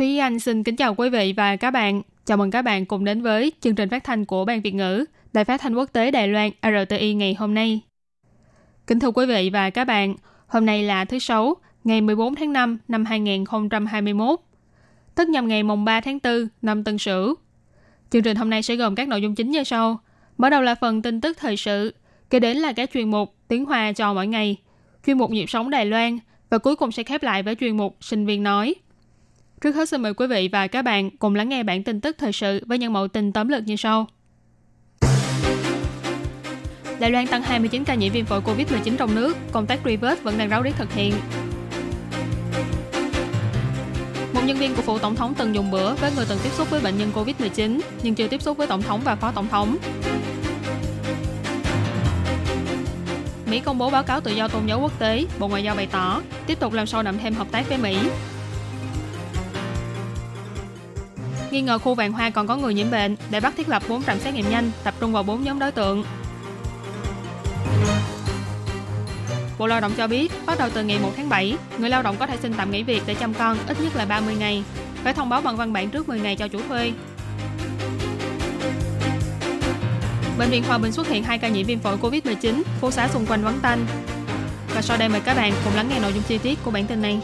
Thúy Anh xin kính chào quý vị và các bạn. Chào mừng các bạn cùng đến với chương trình phát thanh của Ban Việt ngữ, Đài phát thanh quốc tế Đài Loan RTI ngày hôm nay. Kính thưa quý vị và các bạn, hôm nay là thứ Sáu, ngày 14 tháng 5 năm 2021, tức nhằm ngày mùng 3 tháng 4 năm Tân Sửu. Chương trình hôm nay sẽ gồm các nội dung chính như sau. Mở đầu là phần tin tức thời sự, kế đến là các chuyên mục tiếng Hoa cho mỗi ngày, chuyên mục nhịp sống Đài Loan và cuối cùng sẽ khép lại với chuyên mục sinh viên nói. Trước hết xin mời quý vị và các bạn cùng lắng nghe bản tin tức thời sự với những mẫu tin tóm lược như sau. Đài Loan tăng 29 ca nhiễm viêm phổi COVID-19 trong nước, công tác truy vết vẫn đang ráo riết thực hiện. Một nhân viên của phủ tổng thống từng dùng bữa với người từng tiếp xúc với bệnh nhân COVID-19 nhưng chưa tiếp xúc với tổng thống và phó tổng thống. Mỹ công bố báo cáo tự do tôn giáo quốc tế, Bộ Ngoại giao bày tỏ tiếp tục làm sâu đậm thêm hợp tác với Mỹ. Nghi ngờ khu vàng hoa còn có người nhiễm bệnh, để bắt thiết lập 4 trạm xét nghiệm nhanh, tập trung vào 4 nhóm đối tượng. Bộ Lao động cho biết, bắt đầu từ ngày 1 tháng 7, người lao động có thể xin tạm nghỉ việc để chăm con ít nhất là 30 ngày, phải thông báo bằng văn bản trước 10 ngày cho chủ thuê. Bệnh viện Hòa Bình xuất hiện hai ca nhiễm viêm phổi COVID-19, phố xá xung quanh vắng tanh. Và sau đây mời các bạn cùng lắng nghe nội dung chi tiết của bản tin này.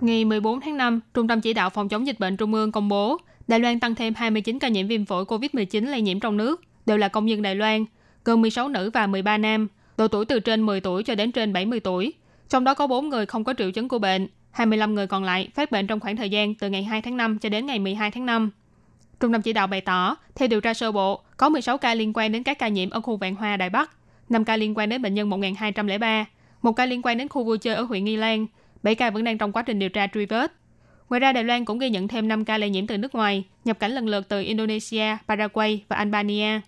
Ngày 14 tháng 5, Trung tâm Chỉ đạo Phòng chống dịch bệnh Trung ương công bố Đài Loan tăng thêm 29 ca nhiễm viêm phổi COVID-19 lây nhiễm trong nước, đều là công dân Đài Loan, gồm 16 nữ và 13 nam, độ tuổi từ trên 10 tuổi cho đến trên 70 tuổi. Trong đó có 4 người không có triệu chứng của bệnh, 25 người còn lại phát bệnh trong khoảng thời gian từ ngày 2 tháng 5 cho đến ngày 12 tháng 5. Trung tâm chỉ đạo bày tỏ, theo điều tra sơ bộ, có 16 ca liên quan đến các ca nhiễm ở khu Vạn Hoa, Đài Bắc, 5 ca liên quan đến bệnh nhân 1203, một ca liên quan đến khu vui chơi ở huyện Nghi Lan, 7 ca vẫn đang trong quá trình điều tra truy vết. Ngoài ra, Đài Loan cũng ghi nhận thêm 5 ca lây nhiễm từ nước ngoài, nhập cảnh lần lượt từ Indonesia, Paraguay và Albania.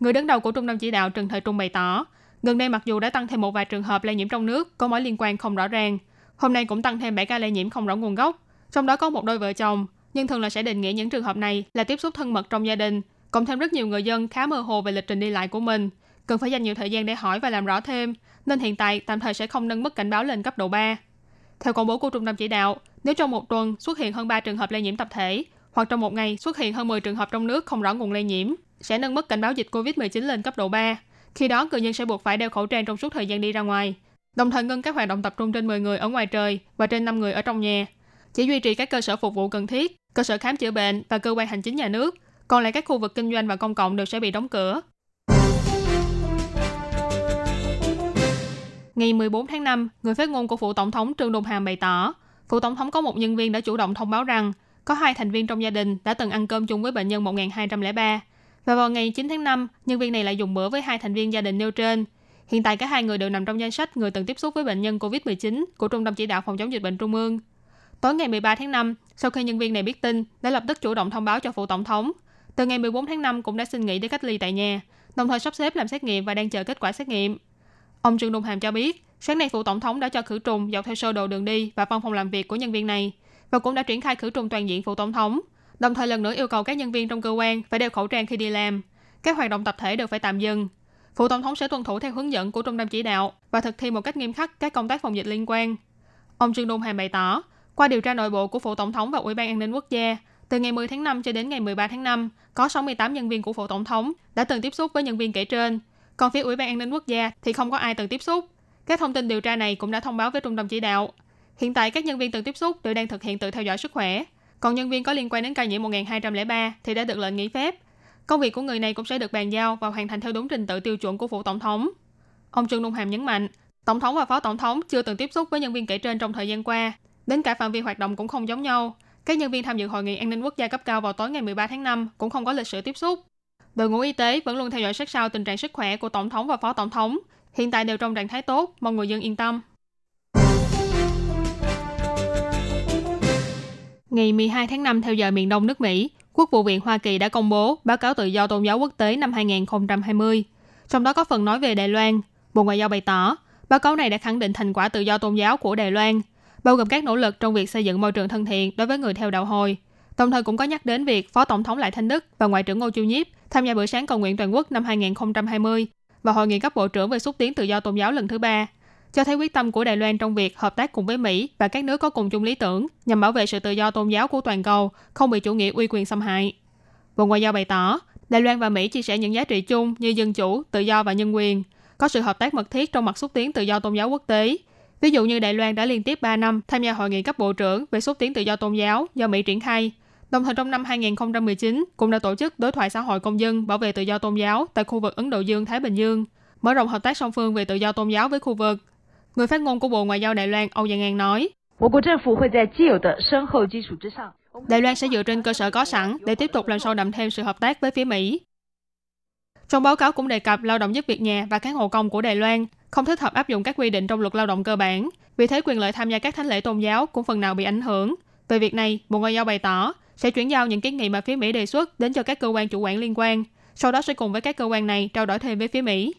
Người đứng đầu của Trung tâm chỉ đạo Trần Thời Trung bày tỏ, gần đây mặc dù đã tăng thêm một vài trường hợp lây nhiễm trong nước có mối liên quan không rõ ràng, hôm nay cũng tăng thêm 7 ca lây nhiễm không rõ nguồn gốc, trong đó có một đôi vợ chồng, nhưng thường là sẽ định nghĩa những trường hợp này là tiếp xúc thân mật trong gia đình, cộng thêm rất nhiều người dân khá mơ hồ về lịch trình đi lại của mình, cần phải dành nhiều thời gian để hỏi và làm rõ thêm, nên hiện tại tạm thời sẽ không nâng mức cảnh báo lên cấp độ 3. Theo công bố của Trung tâm chỉ đạo, nếu trong một tuần xuất hiện hơn 3 trường hợp lây nhiễm tập thể, hoặc trong một ngày xuất hiện hơn 10 trường hợp trong nước không rõ nguồn lây nhiễm, sẽ nâng mức cảnh báo dịch COVID-19 lên cấp độ 3. Khi đó, người dân sẽ buộc phải đeo khẩu trang trong suốt thời gian đi ra ngoài, đồng thời ngưng các hoạt động tập trung trên 10 người ở ngoài trời và trên 5 người ở trong nhà. Chỉ duy trì các cơ sở phục vụ cần thiết, cơ sở khám chữa bệnh và cơ quan hành chính nhà nước, còn lại các khu vực kinh doanh và công cộng đều sẽ bị đóng cửa. Ngày 14 tháng 5, người phát ngôn của phụ tổng thống Trương Đông Hàm bày tỏ, phụ tổng thống có một nhân viên đã chủ động thông báo rằng có hai thành viên trong gia đình đã từng ăn cơm chung với bệnh nhân 1203 và vào ngày 9 tháng 5, nhân viên này lại dùng bữa với hai thành viên gia đình nêu trên. Hiện tại cả hai người đều nằm trong danh sách người từng tiếp xúc với bệnh nhân COVID-19 của Trung tâm Chỉ đạo Phòng chống dịch bệnh Trung ương. Tối ngày 13 tháng 5, sau khi nhân viên này biết tin, đã lập tức chủ động thông báo cho phụ tổng thống. Từ ngày 14 tháng 5 cũng đã xin nghỉ để cách ly tại nhà, đồng thời sắp xếp làm xét nghiệm và đang chờ kết quả xét nghiệm. Ông Trương Đông Hàm cho biết, sáng nay phụ tổng thống đã cho khử trùng dọc theo sơ đồ đường đi và văn phòng làm việc của nhân viên này và cũng đã triển khai khử trùng toàn diện phụ tổng thống, đồng thời lần nữa yêu cầu các nhân viên trong cơ quan phải đeo khẩu trang khi đi làm. Các hoạt động tập thể đều phải tạm dừng. Phụ tổng thống sẽ tuân thủ theo hướng dẫn của trung tâm chỉ đạo và thực thi một cách nghiêm khắc các công tác phòng dịch liên quan. Ông Trương Đông Hàm bày tỏ, qua điều tra nội bộ của phụ tổng thống và Ủy ban an ninh quốc gia, từ ngày 10 tháng 5 cho đến ngày 13 tháng 5, có 68 nhân viên của phụ tổng thống đã từng tiếp xúc với nhân viên kể trên. Còn phía Ủy ban an ninh quốc gia thì không có ai từng tiếp xúc. Các thông tin điều tra này cũng đã thông báo với trung tâm chỉ đạo. Hiện tại các nhân viên từng tiếp xúc đều đang thực hiện tự theo dõi sức khỏe. Còn nhân viên có liên quan đến ca nhiễm 1203 thì đã được lệnh nghỉ phép. Công việc của người này cũng sẽ được bàn giao và hoàn thành theo đúng trình tự tiêu chuẩn của phủ tổng thống. Ông Trương Đông Hàm nhấn mạnh, tổng thống và phó tổng thống chưa từng tiếp xúc với nhân viên kể trên trong thời gian qua. Đến cả phạm vi hoạt động cũng không giống nhau. Các nhân viên tham dự hội nghị an ninh quốc gia cấp cao vào tối ngày 13 tháng 5 cũng không có lịch sử tiếp xúc. Đội ngũ y tế vẫn luôn theo dõi sát sao tình trạng sức khỏe của tổng thống và phó tổng thống, hiện tại đều trong trạng thái tốt, mong người dân yên tâm. Ngày 12 tháng 5 theo giờ miền Đông nước Mỹ, Quốc vụ viện Hoa Kỳ đã công bố báo cáo tự do tôn giáo quốc tế năm 2020. Trong đó có phần nói về Đài Loan. Bộ Ngoại giao bày tỏ, báo cáo này đã khẳng định thành quả tự do tôn giáo của Đài Loan, bao gồm các nỗ lực trong việc xây dựng môi trường thân thiện đối với người theo đạo hồi. Đồng thời cũng có nhắc đến việc Phó Tổng thống Lại Thanh Đức và Ngoại trưởng Ngô Chiêu Nhiếp tham gia bữa sáng cầu nguyện toàn quốc năm 2020 và hội nghị cấp bộ trưởng về xúc tiến tự do tôn giáo lần thứ ba, cho thấy quyết tâm của Đài Loan trong việc hợp tác cùng với Mỹ và các nước có cùng chung lý tưởng nhằm bảo vệ sự tự do tôn giáo của toàn cầu, không bị chủ nghĩa uy quyền xâm hại. Bộ Ngoại giao bày tỏ, Đài Loan và Mỹ chia sẻ những giá trị chung như dân chủ, tự do và nhân quyền, có sự hợp tác mật thiết trong mặt xúc tiến tự do tôn giáo quốc tế. Ví dụ như Đài Loan đã liên tiếp 3 năm tham gia hội nghị cấp bộ trưởng về xúc tiến tự do tôn giáo do Mỹ triển khai. Đồng thời trong năm 2019 cũng đã tổ chức đối thoại xã hội công dân bảo vệ tự do tôn giáo tại khu vực Ấn Độ Dương-Thái Bình Dương, mở rộng hợp tác song phương về tự do tôn giáo với khu vực. Người phát ngôn của Bộ Ngoại giao Đài Loan Âu Giang An nói, Đài Loan sẽ dựa trên cơ sở có sẵn để tiếp tục làm sâu đậm thêm sự hợp tác với phía Mỹ. Trong báo cáo cũng đề cập lao động giúp việc nhà và các hộ công của Đài Loan không thích hợp áp dụng các quy định trong luật lao động cơ bản, vì thế quyền lợi tham gia các thánh lễ tôn giáo cũng phần nào bị ảnh hưởng. Về việc này, Bộ Ngoại giao bày tỏ sẽ chuyển giao những kiến nghị mà phía Mỹ đề xuất đến cho các cơ quan chủ quản liên quan, sau đó sẽ cùng với các cơ quan này trao đổi thêm với phía Mỹ.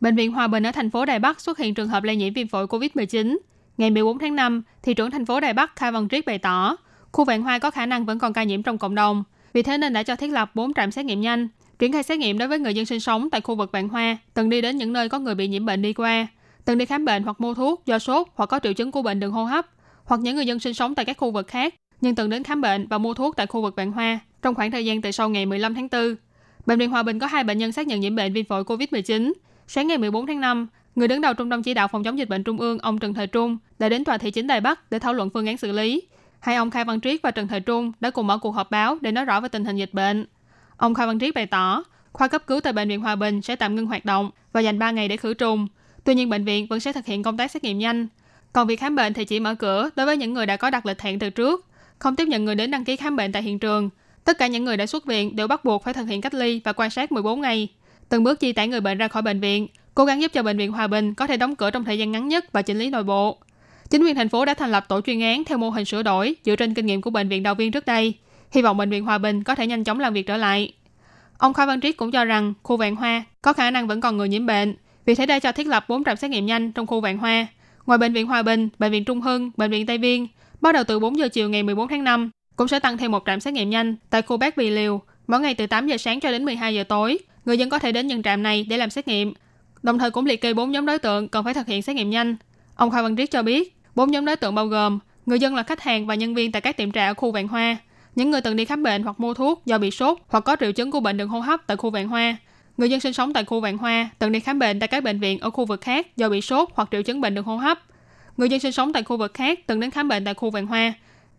Bệnh viện Hòa Bình ở thành phố Đài Bắc xuất hiện trường hợp lây nhiễm viêm phổi COVID-19. Ngày 14 tháng 5, thị trưởng thành phố Đài Bắc Khai Văn Triết bày tỏ, khu vạn hoa có khả năng vẫn còn ca nhiễm trong cộng đồng. Vì thế nên đã cho thiết lập 4 trạm xét nghiệm nhanh, triển khai xét nghiệm đối với người dân sinh sống tại khu vực vạn hoa, từng đi đến những nơi có người bị nhiễm bệnh đi qua, từng đi khám bệnh hoặc mua thuốc do sốt hoặc có triệu chứng của bệnh đường hô hấp, hoặc những người dân sinh sống tại các khu vực khác nhưng từng đến khám bệnh và mua thuốc tại khu vực vạn hoa trong khoảng thời gian từ sau ngày 15 tháng 4. Bệnh viện Hòa Bình có hai bệnh nhân xác nhận nhiễm bệnh viêm phổi COVID-19. Sáng ngày 14 tháng 5, người đứng đầu Trung tâm Chỉ đạo Phòng chống dịch bệnh Trung ương ông Trần Thời Trung đã đến tòa thị chính Đài Bắc để thảo luận phương án xử lý. Hai ông Khai Văn Triết và Trần Thời Trung đã cùng mở cuộc họp báo để nói rõ về tình hình dịch bệnh. Ông Khai Văn Triết bày tỏ, khoa cấp cứu tại bệnh viện Hòa Bình sẽ tạm ngưng hoạt động và dành 3 ngày để khử trùng. Tuy nhiên bệnh viện vẫn sẽ thực hiện công tác xét nghiệm nhanh. Còn việc khám bệnh thì chỉ mở cửa đối với những người đã có đặt lịch hẹn từ trước, không tiếp nhận người đến đăng ký khám bệnh tại hiện trường. Tất cả những người đã xuất viện đều bắt buộc phải thực hiện cách ly và quan sát 14 ngày. Từng bước chi tản người bệnh ra khỏi bệnh viện, cố gắng giúp cho bệnh viện Hòa Bình có thể đóng cửa trong thời gian ngắn nhất và chỉnh lý nội bộ. Chính quyền thành phố đã thành lập tổ chuyên án theo mô hình sửa đổi dựa trên kinh nghiệm của bệnh viện đầu viên trước đây. Hy vọng bệnh viện Hòa Bình có thể nhanh chóng làm việc trở lại. Ông Khai Văn Triết cũng cho rằng khu vạn hoa có khả năng vẫn còn người nhiễm bệnh, vì thế đã cho thiết lập 4 trạm xét nghiệm nhanh trong khu vạn hoa. Ngoài bệnh viện Hòa Bình, bệnh viện Trung Hưng, bệnh viện Tây Viên, bắt đầu từ 4 giờ chiều ngày 14 tháng 5, cũng sẽ tăng thêm một trạm xét nghiệm nhanh tại khu Bác Bì Liều, mỗi ngày từ 8 giờ sáng cho đến 12 giờ tối. Người dân có thể đến những trạm này để làm xét nghiệm. Đồng thời cũng liệt kê 4 nhóm đối tượng cần phải thực hiện xét nghiệm nhanh. Ông Khoa Văn Triết cho biết, bốn nhóm đối tượng bao gồm người dân là khách hàng và nhân viên tại các tiệm trà ở khu Vạn Hoa, những người từng đi khám bệnh hoặc mua thuốc do bị sốt hoặc có triệu chứng của bệnh đường hô hấp tại khu Vạn Hoa, người dân sinh sống tại khu Vạn Hoa từng đi khám bệnh tại các bệnh viện ở khu vực khác do bị sốt hoặc triệu chứng bệnh đường hô hấp, người dân sinh sống tại khu vực khác từng đến khám bệnh tại khu Vạn Hoa.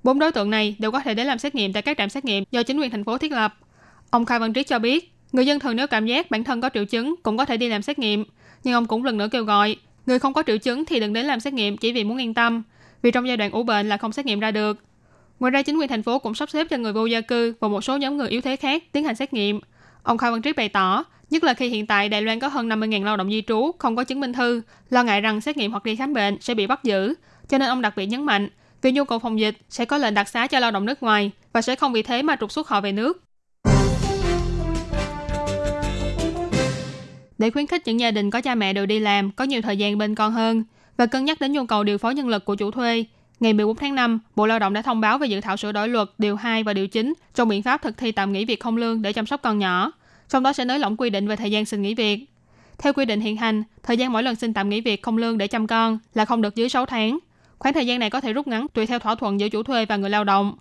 Bốn đối tượng này đều có thể đến làm xét nghiệm tại các trạm xét nghiệm do chính quyền thành phố thiết lập. Ông Khai Văn Triết cho biết, người dân thường nếu cảm giác bản thân có triệu chứng cũng có thể đi làm xét nghiệm, nhưng ông cũng lần nữa kêu gọi người không có triệu chứng thì đừng đến làm xét nghiệm chỉ vì muốn yên tâm, vì trong giai đoạn ủ bệnh là không xét nghiệm ra được. Ngoài ra, chính quyền thành phố cũng sắp xếp cho người vô gia cư và một số nhóm người yếu thế khác tiến hành xét nghiệm. Ông Khai Văn Triết bày tỏ, nhất là khi hiện tại Đài Loan có hơn 50.000 lao động di trú không có chứng minh thư, lo ngại rằng xét nghiệm hoặc đi khám bệnh sẽ bị bắt giữ. Cho nên ông đặc biệt nhấn mạnh, vì nhu cầu phòng dịch sẽ có lệnh đặc xá cho lao động nước ngoài và sẽ không vì thế mà trục xuất họ về nước. Để khuyến khích những gia đình có cha mẹ đều đi làm, có nhiều thời gian bên con hơn và cân nhắc đến nhu cầu điều phối nhân lực của chủ thuê, ngày 14 tháng 5, Bộ Lao động đã thông báo về dự thảo sửa đổi luật điều 2 và điều 9 trong biện pháp thực thi tạm nghỉ việc không lương để chăm sóc con nhỏ, trong đó sẽ nới lỏng quy định về thời gian xin nghỉ việc. Theo quy định hiện hành, thời gian mỗi lần xin tạm nghỉ việc không lương để chăm con là không được dưới 6 tháng. Khoảng thời gian này có thể rút ngắn tùy theo thỏa thuận giữa chủ thuê và người lao động.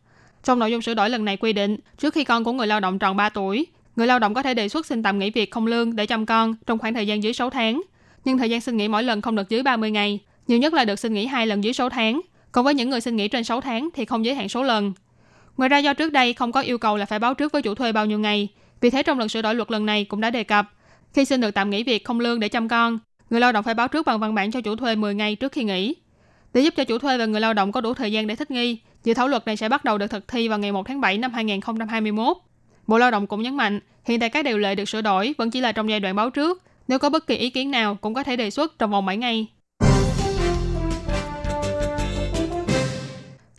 Trong nội dung sửa đổi lần này quy định, trước khi con của người lao động tròn 3 tuổi, người lao động có thể đề xuất xin tạm nghỉ việc không lương để chăm con trong khoảng thời gian dưới 6 tháng. Nhưng thời gian xin nghỉ mỗi lần không được dưới 30 ngày, nhiều nhất là được xin nghỉ hai lần dưới 6 tháng. Còn với những người xin nghỉ trên 6 tháng thì không giới hạn số lần. Ngoài ra do trước đây không có yêu cầu là phải báo trước với chủ thuê bao nhiêu ngày, vì thế trong lần sửa đổi luật lần này cũng đã đề cập, khi xin được tạm nghỉ việc không lương để chăm con, người lao động phải báo trước bằng văn bản cho chủ thuê 10 ngày trước khi nghỉ. Để giúp cho chủ thuê và người lao động có đủ thời gian để thích nghi, dự thảo luật này sẽ bắt đầu được thực thi vào ngày 1 tháng 7 năm 2021. Bộ Lao động cũng nhấn mạnh, hiện tại các điều lệ được sửa đổi vẫn chỉ là trong giai đoạn báo trước. Nếu có bất kỳ ý kiến nào cũng có thể đề xuất trong vòng 7 ngày.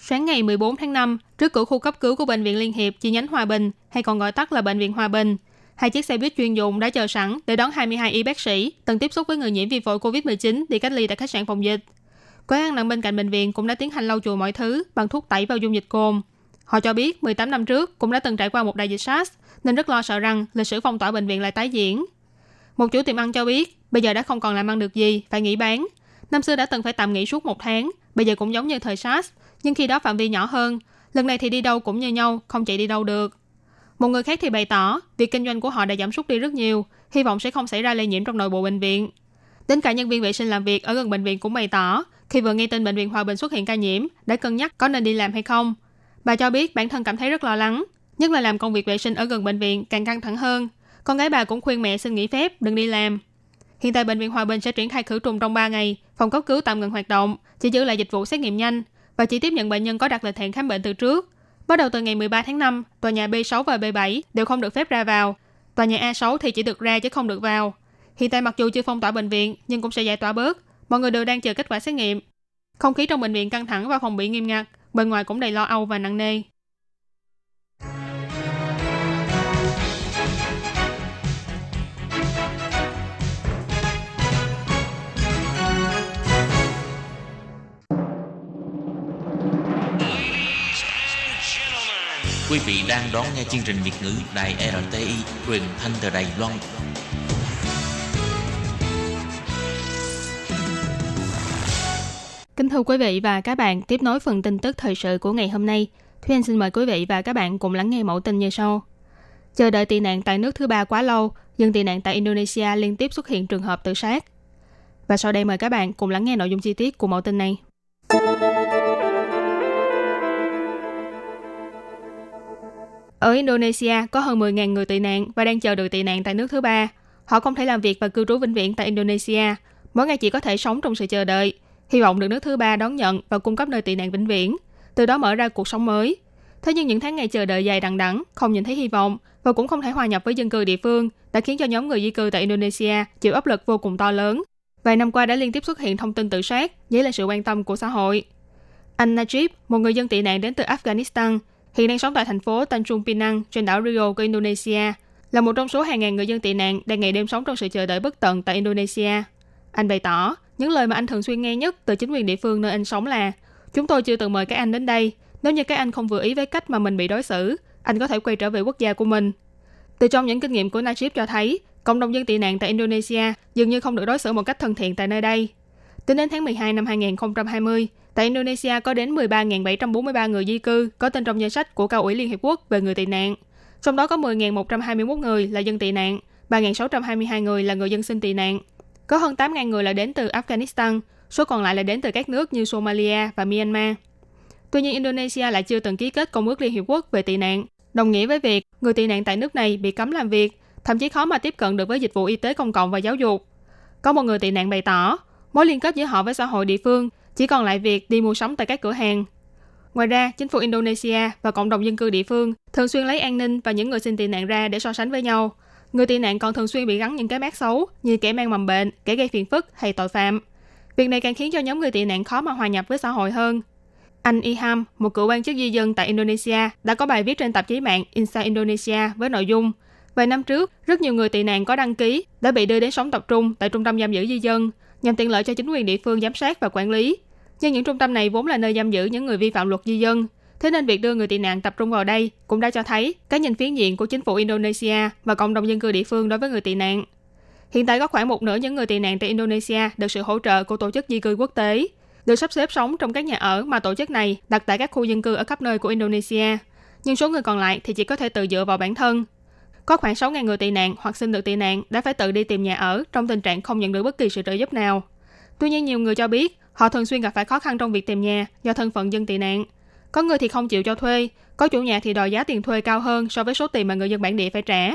Sáng ngày 14 tháng 5, trước cửa khu cấp cứu của Bệnh viện Liên Hiệp chi nhánh Hòa Bình, hay còn gọi tắt là Bệnh viện Hòa Bình, hai chiếc xe buýt chuyên dụng đã chờ sẵn để đón 22 y bác sĩ từng tiếp xúc với người nhiễm vi phổi COVID-19 đi cách ly tại khách sạn phòng dịch. Quán ăn nằm bên cạnh bệnh viện cũng đã tiến hành lau chùi mọi thứ bằng thuốc tẩy vào dung dịch cồn. Họ cho biết 18 năm trước cũng đã từng trải qua một đại dịch SARS nên rất lo sợ rằng lịch sử phong tỏa bệnh viện lại tái diễn. Một chủ tiệm ăn cho biết bây giờ đã không còn làm ăn được gì, phải nghỉ bán. Năm xưa đã từng phải tạm nghỉ suốt một tháng, bây giờ cũng giống như thời SARS, nhưng khi đó phạm vi nhỏ hơn. Lần này thì đi đâu cũng như nhau, không chạy đi đâu được. Một người khác thì bày tỏ, việc kinh doanh của họ đã giảm sút đi rất nhiều, hy vọng sẽ không xảy ra lây nhiễm trong nội bộ bệnh viện. Đến cả nhân viên vệ sinh làm việc ở gần bệnh viện cũng bày tỏ, khi vừa nghe tin bệnh viện Hòa Bình xuất hiện ca nhiễm, đã cân nhắc có nên đi làm hay không. Bà cho biết bản thân cảm thấy rất lo lắng, nhất là làm công việc vệ sinh ở gần bệnh viện càng căng thẳng hơn. Con gái bà cũng khuyên mẹ xin nghỉ phép, đừng đi làm. Hiện tại bệnh viện Hòa Bình sẽ triển khai khử trùng trong 3 ngày, phòng cấp cứu tạm ngừng hoạt động, chỉ giữ lại dịch vụ xét nghiệm nhanh và chỉ tiếp nhận bệnh nhân có đặt lịch hẹn khám bệnh từ trước. Bắt đầu từ ngày 13 tháng 5, tòa nhà B6 và B7 đều không được phép ra vào. Tòa nhà A6 thì chỉ được ra chứ không được vào. Hiện tại mặc dù chưa phong tỏa bệnh viện nhưng cũng sẽ giải tỏa bớt. Mọi người đều đang chờ kết quả xét nghiệm. Không khí trong bệnh viện căng thẳng và phòng bị nghiêm ngặt, bên ngoài cũng đầy lo âu và nặng nề. Quý vị đang đón nghe chương trình Việt ngữ Đài RTI truyền thanh từ Đài Loan. Kính thưa quý vị và các bạn, tiếp nối phần tin tức thời sự của ngày hôm nay. Thúy Anh xin mời quý vị và các bạn cùng lắng nghe mẫu tin như sau. Chờ đợi tị nạn tại nước thứ ba quá lâu, dân tị nạn tại Indonesia liên tiếp xuất hiện trường hợp tự sát. Và sau đây mời các bạn cùng lắng nghe nội dung chi tiết của mẫu tin này. Ở Indonesia có hơn 10.000 người tị nạn và đang chờ được tị nạn tại nước thứ ba. Họ không thể làm việc và cư trú vĩnh viễn tại Indonesia. Mỗi ngày chỉ có thể sống trong sự chờ đợi, hy vọng được nước thứ ba đón nhận và cung cấp nơi tị nạn vĩnh viễn, từ đó mở ra cuộc sống mới. Thế nhưng những tháng ngày chờ đợi dài đằng đẵng, không nhìn thấy hy vọng và cũng không thể hòa nhập với dân cư địa phương đã khiến cho nhóm người di cư tại Indonesia chịu áp lực vô cùng to lớn. Vài năm qua đã liên tiếp xuất hiện thông tin tự sát, dấy lên sự quan tâm của xã hội. Anh Najib, một người dân tị nạn đến từ Afghanistan, hiện đang sống tại thành phố Tanjung Pinang trên đảo Rio của Indonesia, là một trong số hàng ngàn người dân tị nạn đang ngày đêm sống trong sự chờ đợi bất tận tại Indonesia. Anh bày tỏ, những lời mà anh thường xuyên nghe nhất từ chính quyền địa phương nơi anh sống là Chúng tôi chưa từng mời các anh đến đây. Nếu như các anh không vừa ý với cách mà mình bị đối xử, anh có thể quay trở về quốc gia của mình. Từ trong những kinh nghiệm của Najib cho thấy, cộng đồng dân tị nạn tại Indonesia dường như không được đối xử một cách thân thiện tại nơi đây. Tính đến tháng 12 năm 2020, tại Indonesia có đến 13.743 người di cư có tên trong danh sách của Cao ủy Liên Hiệp Quốc về người tị nạn. Trong đó có 10.121 người là dân tị nạn, 3.622 người là người dân xin tị nạn. Có hơn 8.000 người là đến từ Afghanistan, số còn lại là đến từ các nước như Somalia và Myanmar. Tuy nhiên, Indonesia lại chưa từng ký kết Công ước Liên Hiệp Quốc về tị nạn, đồng nghĩa với việc người tị nạn tại nước này bị cấm làm việc, thậm chí khó mà tiếp cận được với dịch vụ y tế công cộng và giáo dục. Có một người tị nạn bày tỏ, mối liên kết giữa họ với xã hội địa phương chỉ còn lại việc đi mua sắm tại các cửa hàng. Ngoài ra, chính phủ Indonesia và cộng đồng dân cư địa phương thường xuyên lấy an ninh và những người xin tị nạn ra để so sánh với nhau. Người tị nạn còn thường xuyên bị gắn những cái mát xấu như kẻ mang mầm bệnh, kẻ gây phiền phức hay tội phạm. Việc này càng khiến cho nhóm người tị nạn khó mà hòa nhập với xã hội hơn. Anh Iham, một cựu quan chức di dân tại Indonesia, đã có bài viết trên tạp chí mạng Insa Indonesia với nội dung Vài năm trước, rất nhiều người tị nạn có đăng ký đã bị đưa đến sống tập trung tại trung tâm giam giữ di dân nhằm tiện lợi cho chính quyền địa phương giám sát và quản lý. Nhưng những trung tâm này vốn là nơi giam giữ những người vi phạm luật di dân. Thế nên việc đưa người tị nạn tập trung vào đây cũng đã cho thấy cái nhìn phiến diện của chính phủ Indonesia và cộng đồng dân cư địa phương đối với người tị nạn. Hiện tại có khoảng một nửa những người tị nạn tại Indonesia được sự hỗ trợ của tổ chức di cư quốc tế, được sắp xếp sống trong các nhà ở mà tổ chức này đặt tại các khu dân cư ở khắp nơi của Indonesia. Nhưng số người còn lại thì chỉ có thể tự dựa vào bản thân. Có khoảng 6.000 người tị nạn hoặc xin được tị nạn đã phải tự đi tìm nhà ở trong tình trạng không nhận được bất kỳ sự trợ giúp nào. Tuy nhiên nhiều người cho biết họ thường xuyên gặp phải khó khăn trong việc tìm nhà do thân phận dân tị nạn. Có người thì không chịu cho thuê, có chủ nhà thì đòi giá tiền thuê cao hơn so với số tiền mà người dân bản địa phải trả.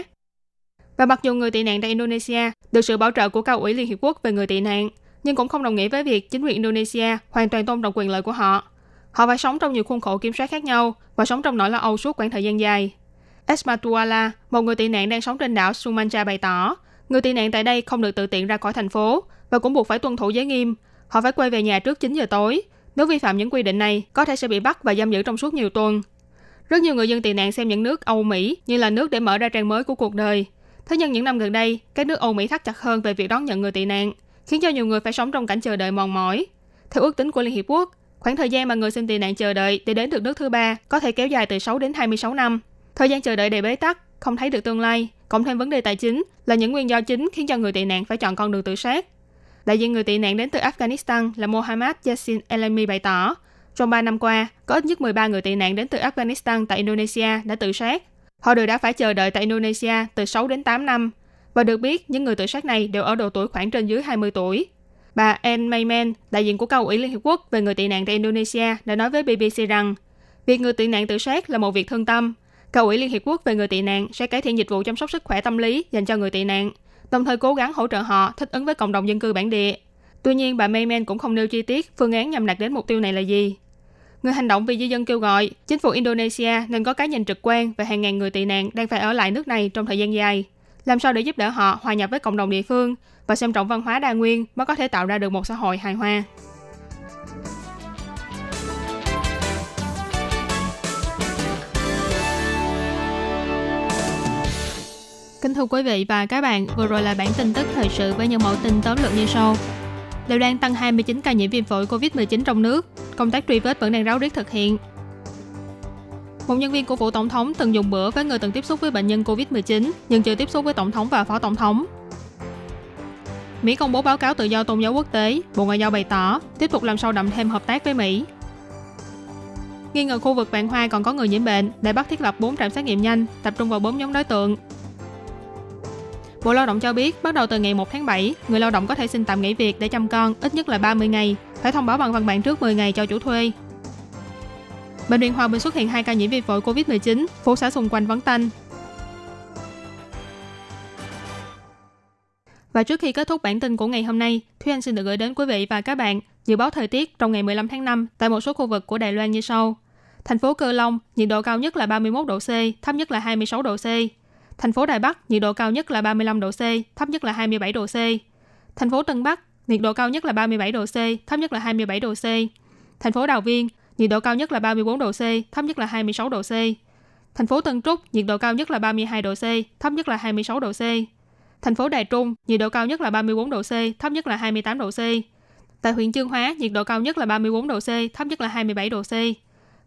Và mặc dù người tị nạn tại Indonesia được sự bảo trợ của Cao ủy Liên Hiệp Quốc về người tị nạn, nhưng cũng không đồng nghĩa với việc chính quyền Indonesia hoàn toàn tôn trọng quyền lợi của họ. Họ phải sống trong nhiều khuôn khổ kiểm soát khác nhau và sống trong nỗi lo âu suốt quãng thời gian dài. Esmatuala, một người tị nạn đang sống trên đảo Sumatra bày tỏ, người tị nạn tại đây không được tự tiện ra khỏi thành phố và cũng buộc phải tuân thủ giới nghiêm. Họ phải quay về nhà trước 9 giờ tối. Nếu vi phạm những quy định này, có thể sẽ bị bắt và giam giữ trong suốt nhiều tuần. Rất nhiều người dân tị nạn xem những nước Âu Mỹ như là nước để mở ra trang mới của cuộc đời. Thế nhưng những năm gần đây, các nước Âu Mỹ thắt chặt hơn về việc đón nhận người tị nạn, khiến cho nhiều người phải sống trong cảnh chờ đợi mòn mỏi. Theo ước tính của Liên Hiệp Quốc, khoảng thời gian mà người xin tị nạn chờ đợi để đến được nước thứ ba có thể kéo dài từ 6 đến 26 năm. Thời gian chờ đợi đầy bế tắc, không thấy được tương lai, cộng thêm vấn đề tài chính là những nguyên do chính khiến cho người tị nạn phải chọn con đường tự sát. Đại diện người tị nạn đến từ Afghanistan là Mohammad Yassin Elami bày tỏ, trong 3 năm qua, có ít nhất 13 người tị nạn đến từ Afghanistan tại Indonesia đã tự sát. Họ đều đã phải chờ đợi tại Indonesia từ 6 đến 8 năm. Và được biết, những người tự sát này đều ở độ tuổi khoảng trên dưới 20 tuổi. Bà Anne Mayman, đại diện của Cao ủy Liên Hiệp Quốc về người tị nạn tại Indonesia, đã nói với BBC rằng việc người tị nạn tự sát là một việc thương tâm. Cao ủy Liên Hiệp Quốc về người tị nạn sẽ cải thiện dịch vụ chăm sóc sức khỏe tâm lý dành cho người tị nạn, đồng thời cố gắng hỗ trợ họ thích ứng với cộng đồng dân cư bản địa. Tuy nhiên, bà Mayman cũng không nêu chi tiết phương án nhằm đạt đến mục tiêu này là gì. Người hành động vì di dân kêu gọi chính phủ Indonesia nên có cái nhìn trực quan về hàng ngàn người tị nạn đang phải ở lại nước này trong thời gian dài. Làm sao để giúp đỡ họ hòa nhập với cộng đồng địa phương và xem trọng văn hóa đa nguyên mới có thể tạo ra được một xã hội hài hòa. Kính thưa quý vị và các bạn, vừa rồi là bản tin tức thời sự với những mẫu tin tóm lược như sau đều đang tăng 29 ca nhiễm viêm phổi COVID-19 trong nước. Công tác truy vết vẫn đang ráo riết thực hiện. Một nhân viên của phủ tổng thống từng dùng bữa với người từng tiếp xúc với bệnh nhân COVID-19 nhưng chưa tiếp xúc với tổng thống và phó tổng thống. Mỹ công bố báo cáo tự do tôn giáo quốc tế, Bộ Ngoại giao bày tỏ tiếp tục làm sâu đậm thêm hợp tác với Mỹ. Nghi ngờ khu vực vạn hoa còn có người nhiễm bệnh, để bắt thiết lập 4 trạm xét nghiệm nhanh, tập trung vào 4 nhóm đối tượng, Bộ Lao động cho biết, bắt đầu từ ngày 1 tháng 7, người lao động có thể xin tạm nghỉ việc để chăm con ít nhất là 30 ngày, phải thông báo bằng văn bản trước 10 ngày cho chủ thuê. Bệnh viện Hòa Bình xuất hiện hai ca nhiễm vi phổi COVID-19, phố xã xung quanh vắng tanh. Và trước khi kết thúc bản tin của ngày hôm nay, Thúy Anh xin được gửi đến quý vị và các bạn dự báo thời tiết trong ngày 15 tháng 5 tại một số khu vực của Đài Loan như sau. Thành phố Cơ Long, nhiệt độ cao nhất là 31 độ C, thấp nhất là 26 độ C. Thành phố Đài Bắc, nhiệt độ cao nhất là 35 độ C, thấp nhất là 27 độ C. Thành phố Tân Bắc, nhiệt độ cao nhất là 37 độ C, thấp nhất là 27 độ C. Thành phố Đào Viên, nhiệt độ cao nhất là 34 độ C, thấp nhất là 26 độ C. Thành phố Tân Trúc, nhiệt độ cao nhất là 32 độ C, thấp nhất là 26 độ C. Thành phố Đài Trung, nhiệt độ cao nhất là 34 độ C, thấp nhất là 28 độ C. Tại huyện Chương Hóa, nhiệt độ cao nhất là 34 độ C, thấp nhất là 27 độ C.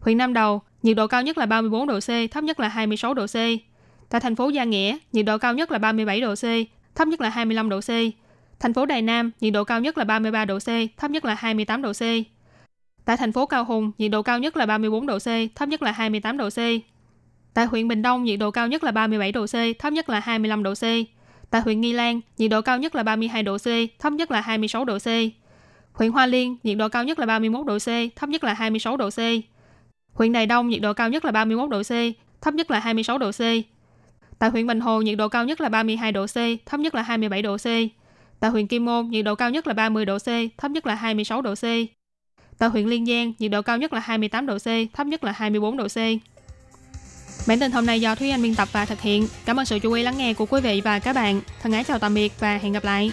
Huyện Nam Đầu, nhiệt độ cao nhất là 34 độ C, thấp nhất là 26 độ C. Tại thành phố Gia Nghĩa, nhiệt độ cao nhất là 37 độ C, thấp nhất là 25 độ C. Thành phố Đài Nam, nhiệt độ cao nhất là 33 độ C, thấp nhất là 28 độ C. Tại thành phố Cao Hùng, nhiệt độ cao nhất là 34 độ C, thấp nhất là 28 độ C. Tại huyện Bình Đông, nhiệt độ cao nhất là 37 độ C, thấp nhất là 25 độ C. Tại huyện Nghi Lan, nhiệt độ cao nhất là 32 độ C, thấp nhất là 26 độ C. Huyện Hoa Liên, nhiệt độ cao nhất là 31 độ C, thấp nhất là 26 độ C. Huyện Đài Đông, nhiệt độ cao nhất là 31 độ C, thấp nhất là 26 độ C. Tại huyện Bình Hồ, nhiệt độ cao nhất là 32 độ C, thấp nhất là 27 độ C. Tại huyện Kim Môn, nhiệt độ cao nhất là 30 độ C, thấp nhất là 26 độ C. Tại huyện Liên Giang, nhiệt độ cao nhất là 28 độ C, thấp nhất là 24 độ C. Bản tin hôm nay do Thúy Anh biên tập và thực hiện. Cảm ơn sự chú ý lắng nghe của quý vị và các bạn. Thân ái chào tạm biệt và hẹn gặp lại.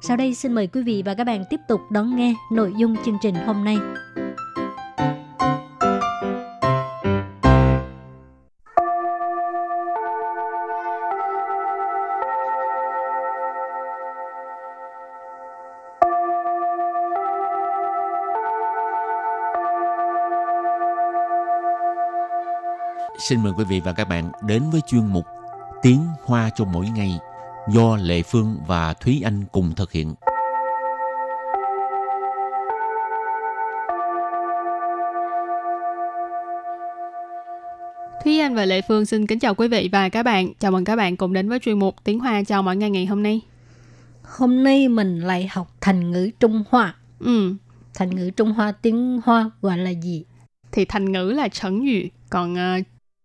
Sau đây xin mời quý vị và các bạn tiếp tục đón nghe nội dung chương trình hôm nay. Xin mời quý vị và các bạn đến với chuyên mục Tiếng Hoa cho mỗi ngày – do Lệ Phương và Thúy Anh cùng thực hiện. Thúy Anh và Lệ Phương xin kính chào quý vị và các bạn. Chào mừng các bạn cùng đến với chuyên mục Tiếng Hoa chào mọi ngày ngày hôm nay. Hôm nay mình lại học thành ngữ Trung Hoa. Ừ, Thành ngữ Trung Hoa tiếng Hoa gọi là gì? thì thành ngữ là trấn ngữ, còn ờ,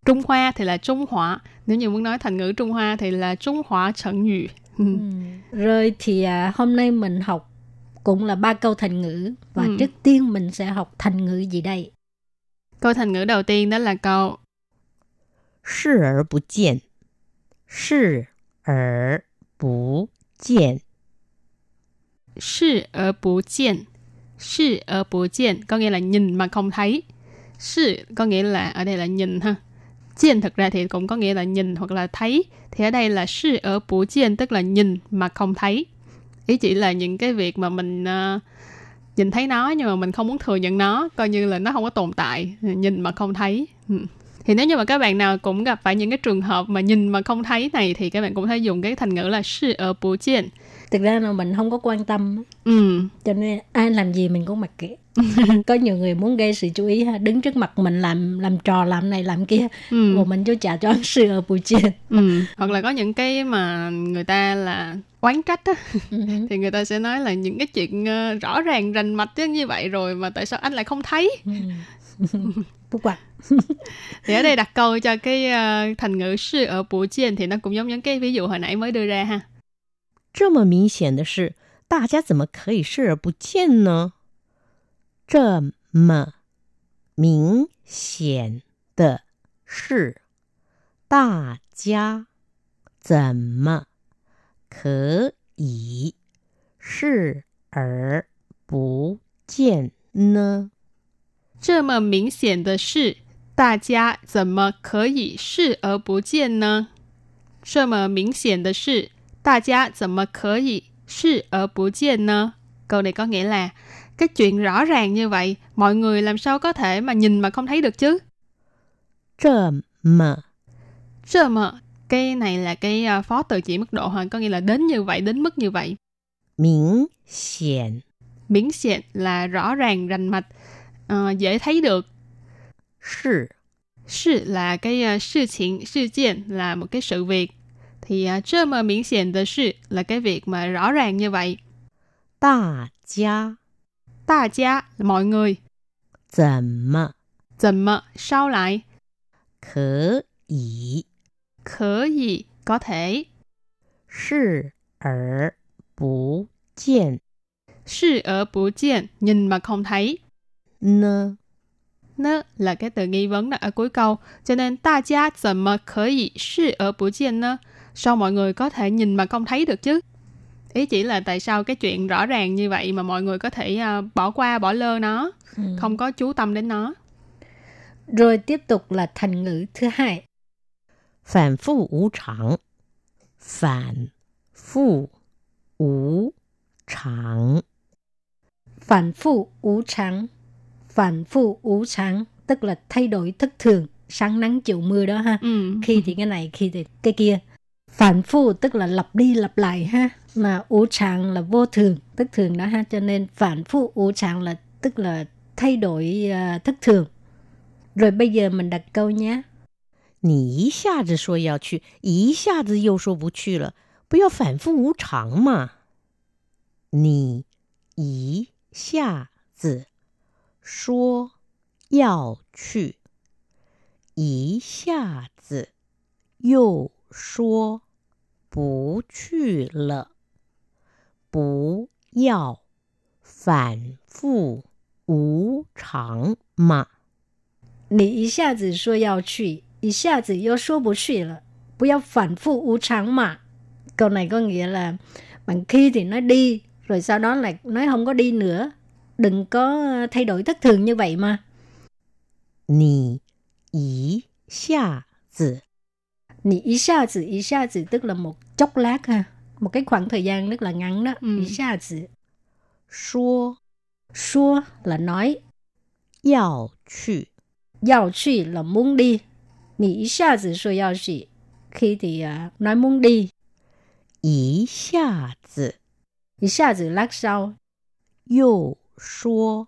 Trung Hoa thì là Trung Hóa. Nếu như muốn nói thành ngữ Trung Hoa thì là Trung Hóa trấn ngữ. Ừ. Rồi thì à, hôm nay mình học cũng là ba câu thành ngữ và Ừ. trước tiên mình sẽ học thành ngữ gì đây? Câu thành ngữ đầu tiên đó là câu 视而不见，视而不见， 视而不见.视而不见có nghĩa là nhìn mà không thấy.视có nghĩa là ở đây là nhìn ha. 见thực ra thì cũng có nghĩa là nhìn hoặc là thấy. Thì ở đây là视而不见tức là nhìn mà không thấy. Ý chỉ là những cái việc mà mình ờ, nhìn thấy nó nhưng mà mình không muốn thừa nhận nó, coi như là nó không có tồn tại, nhìn mà không thấy. Ừ. Thì nếu như mà các bạn nào cũng gặp phải những cái trường hợp mà nhìn mà không thấy này thì các bạn cũng thể dùng cái thành ngữ là 视而不见. Thực ra là mình không có quan tâm Ừ. cho nên ai làm gì mình cũng mặc kệ. có nhiều người muốn gây sự chú ý ha, đứng trước mặt mình làm làm trò làm này làm kia, Ừ. mình cho trả cho sự ở buổi chiều. Ừ. Hoặc là có những cái mà người ta là oán trách á, thì người ta sẽ nói là những cái chuyện ờ, rõ ràng rành mạch như vậy rồi mà tại sao anh lại không thấy? Phúc quả. Thì ở đây đặt câu cho cái ờ, thành ngữ sư ở bù chiên thì nó cũng giống những cái ví dụ hồi nãy mới đưa ra ha. 这么明显的事，大家怎么可以视而不见呢？这么明显的事，大家怎么可以视而不见呢？这么明显的事，大家怎么可以视而不见呢？这么明显的事，大家怎么可以视而不见呢？Câu này có nghĩa là cái chuyện rõ ràng như vậy, mọi người làm sao có thể mà nhìn mà không thấy được chứ? 这么 Chơ mà cái này là cái à, phó từ chỉ mức độ ha, có nghĩa là đến như vậy, đến mức như vậy. 明显 Miễn xịn là rõ ràng, rành mạch, ờ, dễ thấy được. 是 Sự là cái uh, sự kiện, sự kiện là một cái sự việc. Thì uh, chơ mà miễn xịn的事 là cái việc mà rõ ràng như vậy. 大家 Ta gia là mọi người. 怎么 Dần mà sao lại? 可以 Khở gì có thể. 视而不见 Sự ở bù chiên, nhìn mà không thấy. 呢？ Nơ là cái từ nghi vấn đặt ở cuối câu. Cho nên ta gia怎么可以视而不见呢? sao mọi người có thể nhìn mà không thấy được chứ? Ý chỉ là tại sao cái chuyện rõ ràng như vậy mà mọi người có thể à, bỏ qua bỏ lơ nó ừ. không có chú tâm đến nó. Rồi tiếp tục là thành ngữ thứ hai. Phản phụ vũ trạng. Phản phụ vũ trạng. Phản phụ vũ trạng. Phản phụ vũ trạng tức là thay đổi thất thường. Sáng nắng chiều mưa đó ha. Ừ. khi thì cái này khi thì cái kia Phản phụ tức là lặp đi lặp lại ha. Mà ú trắng là vô thường, thất thường đó ha. Cho nên phản phụ ú trắng là tức là thay đổi à, thất thường. Rồi bây giờ mình đặt câu nhé. 你一下子说要去，一下子又说不去了，不要反复无常嘛。你一下子说要去，一下子又 说不去了，不要反复无常嘛。你一下子说要去，一下子又说不去了，不要反复无常嘛. Câu này có nghĩa là bằng khi thì nói đi, rồi sau đó lại nói không có đi nữa. Đừng có thay đổi thất thường như vậy mà. 你一下子 Nì tức là một chốc lát ha. Một cái khoảng thời gian rất là ngắn đó. Ừ. Ý xa chỉ. Là nói. Yào chù. Yào chù là muốn đi. Nì ý xa chỉ xua yào chù. Khi thì uh, nói muốn đi. Ý xa chỉ. Ý xa chỉ lát sau. Yô xua.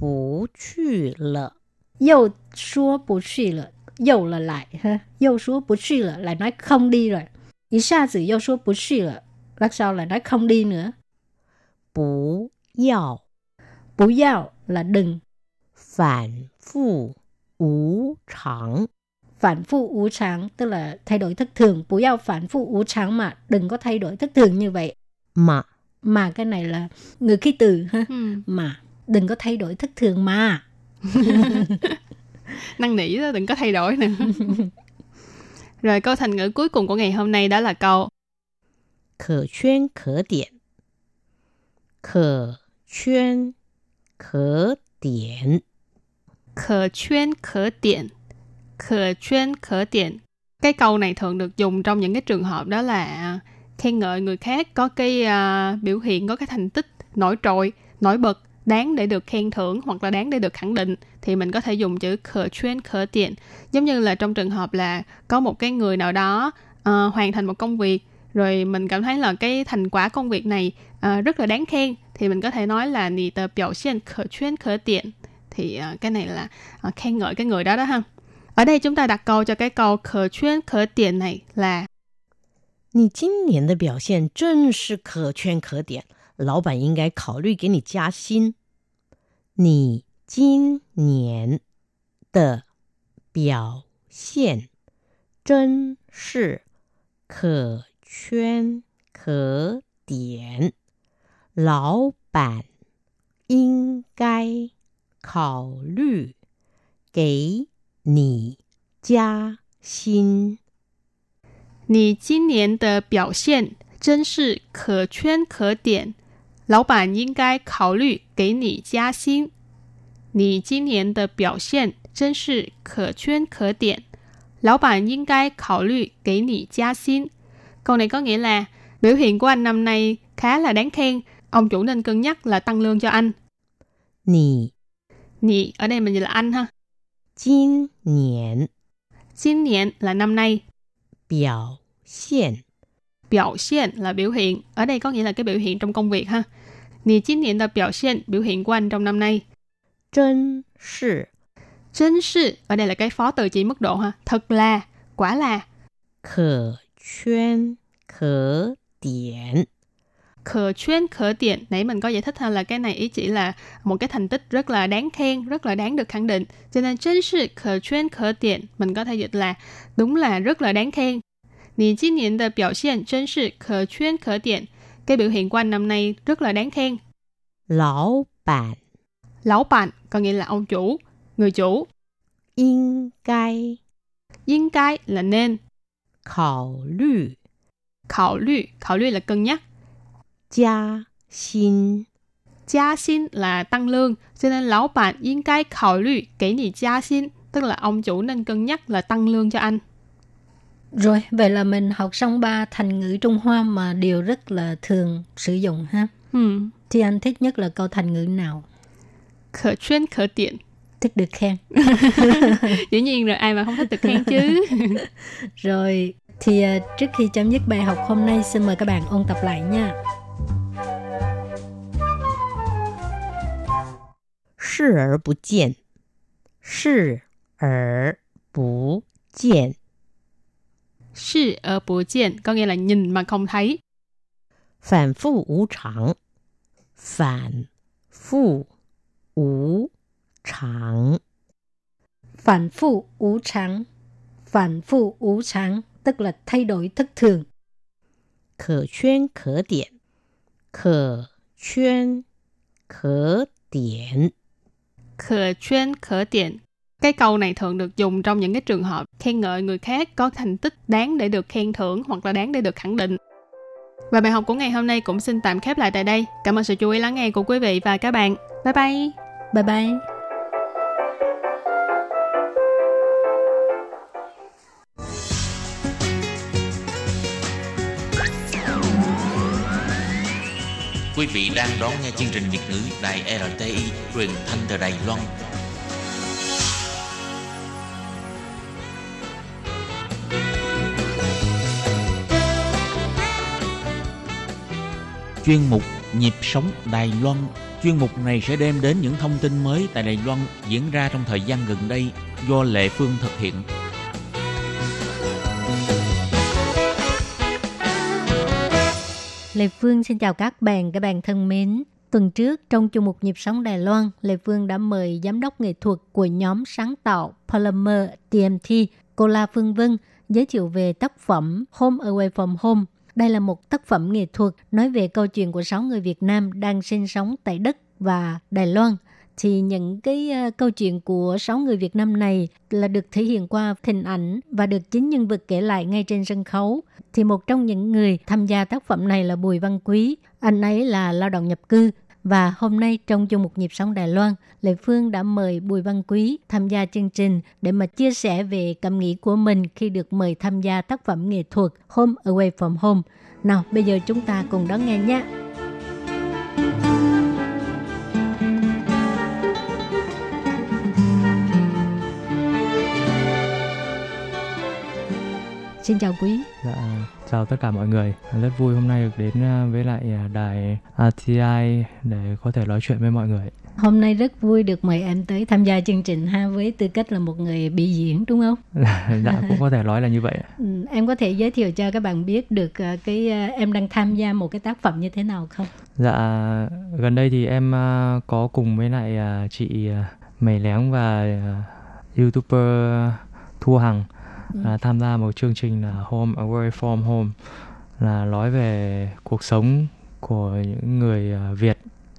Bù chù lợ. Yô xua bù chù lợ. Dâu là lại ha. Dâu số bù truy là lại nói không đi rồi. Ý xa tử dâu số bù truy là lắc sau là nói không đi nữa. 不要 Bú giao là đừng. 反复无常。 Phản phụ ú tráng tức là thay đổi thất thường. Bú giao phản phụ ú tráng mà đừng có thay đổi thất thường như vậy. 嘛 Mà cái này là người khi từ ha. Ừ. Mà đừng có thay đổi thất thường mà. năn nỉ đó đừng có thay đổi nữa. Rồi câu thành ngữ cuối cùng của ngày hôm nay đó là câu khở chuyên khở điểm khở chuyên khở điểm khở chuyên khở điểm khở chuyên khở điểm cái câu này thường được dùng trong những cái trường hợp đó là khen ngợi người khác có cái uh, biểu hiện có cái thành tích nổi trội nổi bật đáng để được khen thưởng hoặc là đáng để được khẳng định thì mình có thể dùng chữ khờ chuyên khở tiện. Giống như là trong trường hợp là có một cái người nào đó à, hoàn thành một công việc rồi mình cảm thấy là cái thành quả công việc này à, rất là đáng khen thì mình có thể nói là nì tờ biểu hiện khở chuyên khở tiện thì à, cái này là à, khen ngợi cái người đó đó ha ở đây chúng ta đặt câu cho cái câu khở chuyên khở tiện này là 你今年的表现真是可圈可点，老板应该考虑给你加薪。 你今年的表现真是可圈可点，老板应该考虑给你加薪。你今年的表现真是可圈可点，老板应该考虑给你加薪。你今年的表现真是可圈可点，老板应该考虑给你加薪。Câu này có nghĩa là biểu hiện của anh năm nay khá là đáng khen, ông chủ nên cân nhắc là tăng lương cho anh. 你 Nhị ở đây mình dịch là anh ha. 今年 Xin niên là năm nay, 表现 biểu hiện là biểu hiện, ở đây có nghĩa là cái biểu hiện trong công việc ha. Nì chín niên là biểu hiện, biểu hiện của anh trong năm nay. 真是 Chân sự, ở đây là cái phó từ chỉ mức độ ha. Thật là, quả là, 可圈可点， khờ chuyên khờ tiện. Nãy mình có giải thích ha là cái này ý chỉ là một cái thành tích rất là đáng khen, rất là đáng được khẳng định. Cho nên chân sự khờ chuyên khờ tiện, mình có thể dịch là đúng là rất là đáng khen. Nì chín niên de biểu hiện chân sự khờ chuyên khờ tiện. cái biểu hiện của anh năm nay rất là đáng khen. Lão bạn Lão bạn có nghĩa là ông chủ, người chủ. Yên cai Yên cai là nên. Khảo lư Khảo lư, khảo lư là cân nhắc. Gia xin Gia xin là tăng lương, cho nên lão bản yên cai khảo lư kể gì gia xin, tức là ông chủ nên cân nhắc là tăng lương cho anh. Rồi, vậy là mình học xong ba thành ngữ Trung Hoa mà đều rất là thường sử dụng ha. Ừ. Thì anh thích nhất là câu thành ngữ nào? Khở chuyên khở tiện. Thích được khen. Dĩ nhiên rồi ai mà không thích được khen chứ. Rồi, thì à, trước khi chấm dứt bài học hôm nay xin mời các bạn ôn tập lại nha. 视而不见，视而不见， Sư ở bù chiên có nghĩa là nhìn mà không thấy. 反复无常，反复无常， Phản phụ ú trắng. Phản phụ ú trắng tức là thay đổi thất thường. 可圈可点，可圈可点， Khờ chuyên khở tiện. cái câu này thường được dùng trong những cái trường hợp khen ngợi người khác có thành tích đáng để được khen thưởng hoặc là đáng để được khẳng định. Và bài học của ngày hôm nay cũng xin tạm khép lại tại đây. Cảm ơn sự chú ý lắng nghe của quý vị và các bạn. Bye bye! Bye bye. Quý vị đang đón nghe chương trình Việt ngữ Đài RTI truyền thanh từ Đài Loan. Chuyên mục Nhịp sống Đài Loan. Chuyên mục này sẽ đem đến những thông tin mới tại Đài Loan diễn ra trong thời gian gần đây do Lệ Phương thực hiện. lệ Phương xin chào các bạn, các bạn thân mến. Tuần trước, trong chung mục nhịp sống Đài Loan, lệ Phương đã mời giám đốc nghệ thuật của nhóm sáng tạo Polymer TMT, cô La Phương Vân, giới thiệu về tác phẩm Home Away from Home. Đây là một tác phẩm nghệ thuật nói về câu chuyện của 6 người Việt Nam đang sinh sống tại Đức và Đài Loan. Thì những cái uh, câu chuyện của 6 người Việt Nam này là được thể hiện qua hình ảnh và được chính nhân vật kể lại ngay trên sân khấu. Thì một trong những người tham gia tác phẩm này là Bùi Văn Quý. Anh ấy là lao động nhập cư và hôm nay trong chung một nhịp sống Đài Loan, Lệ Phương đã mời Bùi Văn Quý tham gia chương trình để mà chia sẻ về cảm nghĩ của mình khi được mời tham gia tác phẩm nghệ thuật Home Away from Home. Nào, bây giờ chúng ta cùng đón nghe nhé. Xin chào Quý. Dạ, chào tất cả mọi người. Rất vui hôm nay được đến à, với lại à, đài RTI để có thể nói chuyện với mọi người. Hôm nay rất vui được mời em tới tham gia chương trình ha với tư cách là một người biểu diễn đúng không? dạ cũng có thể nói là như vậy. Ừ, em có thể giới thiệu cho các bạn biết được à, cái em đang tham gia một cái tác phẩm như thế nào không? Dạ gần đây thì em có cùng với lại chị Mày Léng và YouTuber Thu Hằng là tham gia một chương trình là Home Away from Home là nói về cuộc sống của những người à, Việt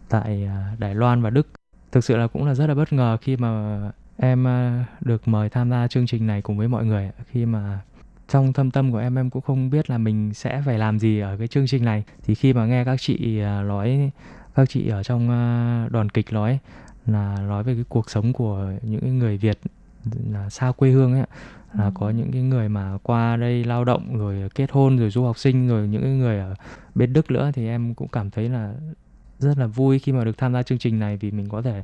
tại à, Đài Loan và Đức. Thực sự là cũng là rất là bất ngờ khi mà em à, được mời tham gia chương trình này cùng với mọi người khi mà trong thâm tâm của em em cũng không biết là mình sẽ phải làm gì ở cái chương trình này. Thì khi mà nghe các chị nói các chị ở trong đoàn kịch nói là nói về cái cuộc sống của những người Việt là xa quê hương ấy là ừ. có những cái người mà qua đây lao động rồi kết hôn rồi du học sinh rồi những cái người ở bên Đức nữa thì em cũng cảm thấy là rất là vui khi mà được tham gia chương trình này vì mình có thể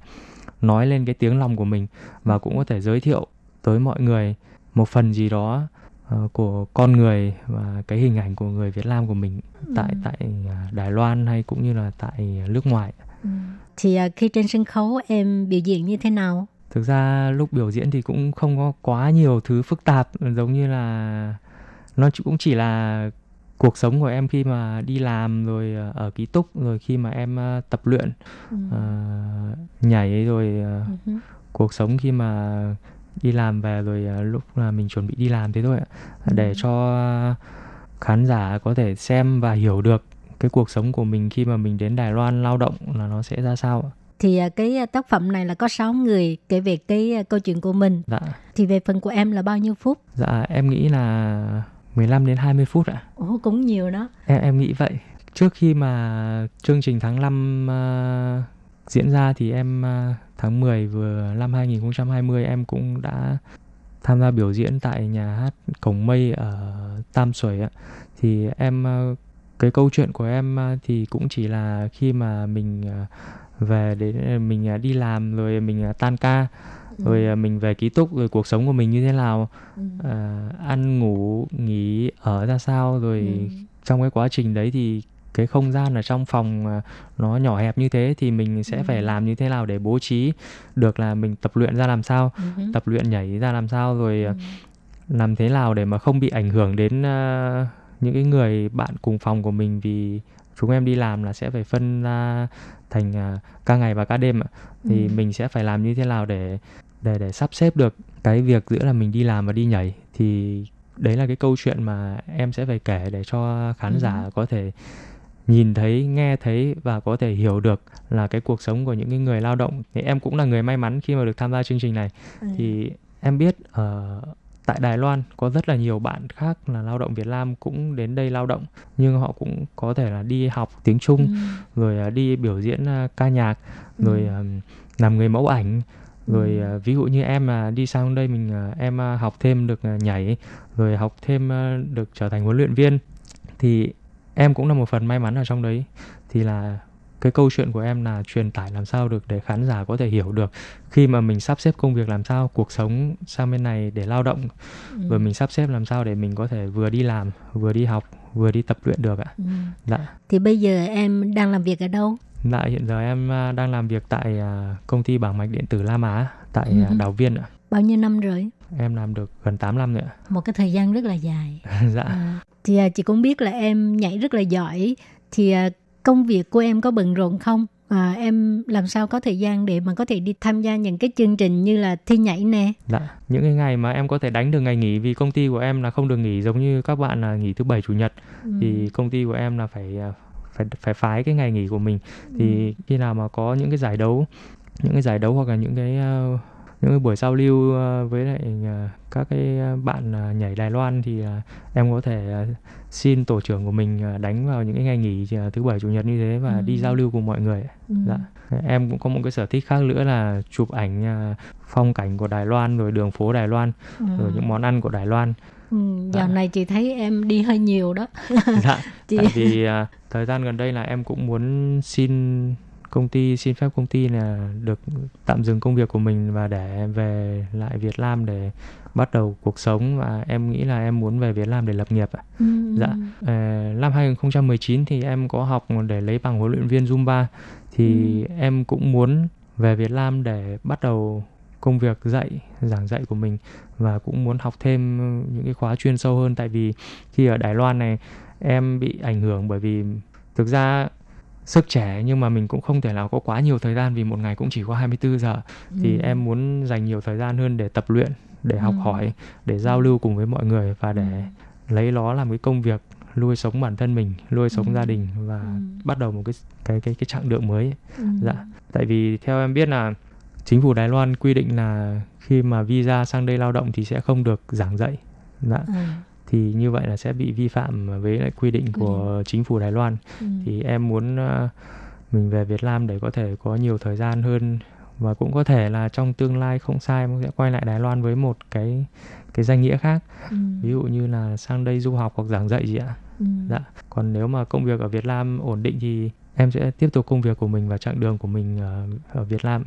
nói lên cái tiếng lòng của mình và cũng có thể giới thiệu tới mọi người một phần gì đó uh, của con người và cái hình ảnh của người Việt Nam của mình ừ. tại tại à, Đài Loan hay cũng như là tại nước ngoài. Ừ. Thì uh, khi trên sân khấu em biểu diễn như thế nào? Thực ra lúc biểu diễn thì cũng không có quá nhiều thứ phức tạp giống như là nó cũng chỉ là cuộc sống của em khi mà đi làm rồi ờ, ở ký túc rồi khi mà em ờ, tập luyện ừ. uh, nhảy rồi uh, ừ. cuộc sống khi mà đi làm về rồi lúc là mình chuẩn bị đi làm thế thôi ạ ừ. để cho khán giả có thể xem và hiểu được cái cuộc sống của mình khi mà mình đến Đài Loan lao động là nó sẽ ra sao ạ thì à, cái à, tác phẩm này là có 6 người kể về cái à, câu chuyện của mình. Dạ. Thì về phần của em là bao nhiêu phút? Dạ em nghĩ là 15 đến 20 phút ạ. Ồ cũng nhiều đó. Em em nghĩ vậy. Trước khi mà chương trình tháng 5 uh, diễn ra thì em uh, tháng 10 vừa năm 2020 em cũng đã tham gia biểu diễn tại nhà hát Cổng Mây ở Tam Suối ạ. Thì em uh, cái câu chuyện của em thì cũng chỉ là khi mà mình uh, về để mình à, đi làm rồi mình à, tan ca ừ. rồi ừ. mình về ký túc rồi cuộc sống của mình như thế nào ừ. à, ăn ngủ nghỉ ở ra sao rồi ừ. trong cái quá trình đấy thì cái không gian ở trong phòng nó nhỏ hẹp như thế thì mình sẽ ừ. phải làm như thế nào để bố trí được là mình tập luyện ra làm sao ừ. tập luyện nhảy ra làm sao rồi ừ. làm thế nào để mà không bị ảnh hưởng đến uh, những cái người bạn cùng phòng của mình vì chúng em đi làm là sẽ phải phân ra thành uh, ca ngày và ca đêm thì ừ. mình sẽ phải làm như thế nào để để để sắp xếp được cái việc giữa là mình đi làm và đi nhảy thì đấy là cái câu chuyện mà em sẽ phải kể để cho khán ừ. giả có thể nhìn thấy nghe thấy và có thể hiểu được là cái cuộc sống của những cái người lao động thì em cũng là người may mắn khi mà được tham gia chương trình này ừ. thì em biết ở uh, tại Đài Loan có rất là nhiều bạn khác là lao động Việt Nam cũng đến đây lao động nhưng họ cũng có thể là đi học tiếng Trung ừ. rồi à, đi biểu diễn à, ca nhạc ừ. rồi làm người mẫu ảnh rồi ừ. ví dụ như em mà đi sang đây mình em học thêm được nhảy rồi học thêm được trở thành huấn luyện viên thì em cũng là một phần may mắn ở trong đấy thì là cái câu chuyện của em là truyền tải làm sao được để khán giả có thể hiểu được khi mà mình sắp xếp công việc làm sao cuộc sống sang bên này để lao động Ừ. và mình sắp xếp làm sao để mình có thể vừa đi làm vừa đi học vừa đi tập luyện được ạ Ừ. dạ Thì bây giờ em đang làm việc ở đâu? dạ hiện giờ em à, đang làm việc tại à, công ty bảng mạch điện tử Lam Á tại Ừ. à, Đào Viên ạ Bao nhiêu năm rồi? em làm được gần 8 năm rồi ạ Một cái thời gian rất là dài. dạ À, thì chị cũng biết là em nhảy rất là giỏi. Thì công việc của em có bận rộn không? À, em làm sao có thời gian để mà có thể đi tham gia những cái chương trình như là thi nhảy nè? Dạ, những cái ngày mà em có thể đánh được ngày nghỉ vì công ty của em là không được nghỉ giống như các bạn là nghỉ thứ bảy chủ nhật Ừ. thì công ty của em là phải à, phải phải phái cái ngày nghỉ của mình Ừ. thì khi nào mà có những cái giải đấu những cái giải đấu hoặc là những cái ờ, những cái buổi giao lưu ờ, với lại ờ, các cái ờ, bạn nhảy Đài Loan thì em có thể xin tổ trưởng của mình đánh vào những cái ngày nghỉ thứ bảy chủ nhật như thế và Ừ. đi giao lưu cùng mọi người Ừ. dạ. em cũng có một cái sở thích khác nữa là chụp ảnh phong cảnh của Đài Loan rồi đường phố Đài Loan Ừ. rồi những món ăn của Đài Loan Ừ, dạo Dạ. này chị thấy em đi hơi nhiều đó. dạ Chị... tại vì thời gian gần đây là em cũng muốn xin công ty xin phép công ty là được tạm dừng công việc của mình và để về lại Việt Nam để bắt đầu cuộc sống và em nghĩ là em muốn về Việt Nam để lập nghiệp ạ. Ừ. Dạ. Ờ, năm 2019 thì em có học để lấy bằng huấn luyện viên Zumba thì em cũng muốn về Việt Nam để bắt đầu công việc dạy giảng dạy của mình và cũng muốn học thêm những cái khóa chuyên sâu hơn tại vì khi ở Đài Loan này em bị ảnh hưởng bởi vì thực ra sức trẻ nhưng mà mình cũng không thể nào có quá nhiều thời gian vì một ngày cũng chỉ có 24 giờ thì Ừ. em muốn dành nhiều thời gian hơn để tập luyện để học Ừ. hỏi để giao lưu cùng với mọi người và để lấy nó làm cái công việc nuôi sống bản thân mình nuôi sống Ừ. gia đình và Ừ. bắt đầu một cái cái cái cái chặng đường mới Ừ. dạ tại vì theo em biết là chính phủ Đài Loan quy định là khi mà visa sang đây lao động thì sẽ không được giảng dạy dạ À, thì như vậy là sẽ bị vi phạm với lại quy định của chính phủ Đài Loan ừ. thì em muốn ờ, mình về Việt Nam để có thể có nhiều thời gian hơn và cũng có thể là trong tương lai không sai em sẽ quay lại Đài Loan với một cái cái danh nghĩa khác Ừ. ví dụ như là sang đây du học hoặc giảng dạy gì ạ Ừ. dạ còn nếu mà công việc ở Việt Nam ổn định thì em sẽ tiếp tục công việc của mình và chặng đường của mình ở, ở Việt Nam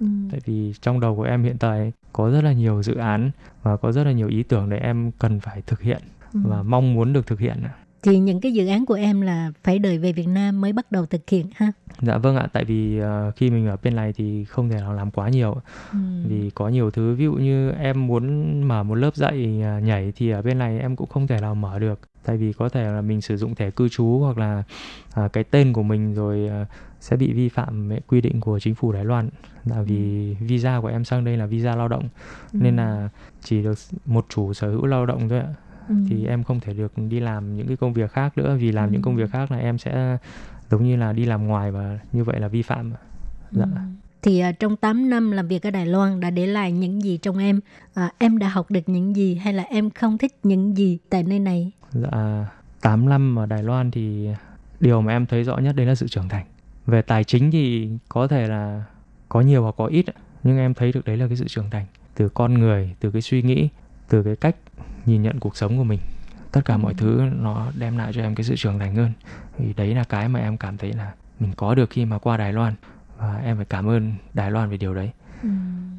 Ừ. tại vì trong đầu của em hiện tại có rất là nhiều dự án và có rất là nhiều ý tưởng để em cần phải thực hiện Ừ. và mong muốn được thực hiện thì những cái dự án của em là phải đợi về Việt Nam mới bắt đầu thực hiện ha? Dạ vâng ạ. Tại vì ờ, khi mình ở bên này thì không thể nào làm quá nhiều ừ. vì có nhiều thứ ví dụ như em muốn mở một lớp dạy à, nhảy thì ở bên này em cũng không thể nào mở được. Tại vì có thể là mình sử dụng thẻ cư trú hoặc là à, cái tên của mình rồi à, sẽ bị vi phạm quy định của chính phủ Đài Loan. Là vì visa của em sang đây là visa lao động. Ừ. nên là chỉ được một chủ sở hữu lao động thôi ạ Ừ. thì em không thể được đi làm những cái công việc khác nữa vì làm những công Ừ. việc khác là em sẽ giống như là đi làm ngoài và như vậy là vi phạm dạ. Ừ. Thì à, trong 8 năm làm việc ở Đài Loan đã để lại những gì trong em? À, em đã học được những gì hay là em không thích những gì tại nơi này? Dạ, 8 năm ở Đài Loan thì điều mà em thấy rõ nhất đấy là sự trưởng thành. Về tài chính thì có thể là có nhiều hoặc có ít, nhưng em thấy được đấy là cái sự trưởng thành. Từ con người, từ cái suy nghĩ, từ cái cách nhìn nhận cuộc sống của mình. Tất cả mọi thứ nó đem lại cho em cái sự trưởng thành hơn. Thì đấy là cái mà em cảm thấy là mình có được khi mà qua Đài Loan. Và em phải cảm ơn Đài Loan về điều đấy. Ừ.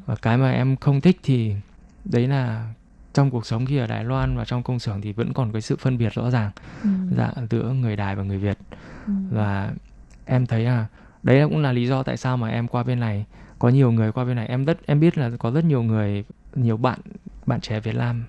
Và cái mà em không thích thì đấy là trong cuộc sống khi ở Đài Loan và trong công xưởng thì vẫn còn cái sự phân biệt rõ ràng Ừ. dạ giữa người Đài và người Việt Ừ. và em thấy là đấy cũng là lý do tại sao mà em qua bên này có nhiều người qua bên này em rất em biết là có rất nhiều người nhiều bạn bạn trẻ Việt Nam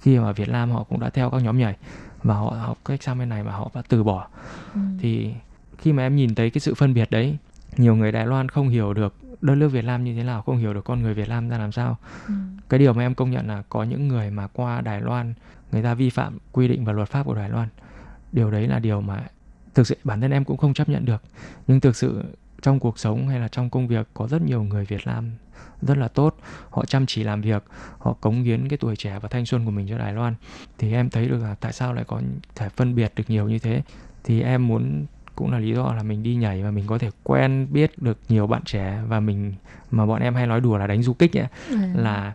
khi mà Việt Nam họ cũng đã theo các nhóm nhảy và họ học cách sang bên này mà họ đã từ bỏ Ừ. thì khi mà em nhìn thấy cái sự phân biệt đấy nhiều người Đài Loan không hiểu được đất nước Việt Nam như thế nào không hiểu được con người Việt Nam ra làm sao Ừ. cái điều mà em công nhận là có những người mà qua Đài Loan người ta vi phạm quy định và luật pháp của Đài Loan điều đấy là điều mà thực sự bản thân em cũng không chấp nhận được nhưng thực sự trong cuộc sống hay là trong công việc có rất nhiều người Việt Nam rất là tốt. Họ chăm chỉ làm việc họ cống hiến cái tuổi trẻ và thanh xuân của mình cho Đài Loan. Thì em thấy được là tại sao lại có thể phân biệt được nhiều như thế. Thì em muốn cũng là lý do là mình đi nhảy và mình có thể quen biết được nhiều bạn trẻ và mình mà bọn em hay nói đùa là đánh du kích ấy, À. là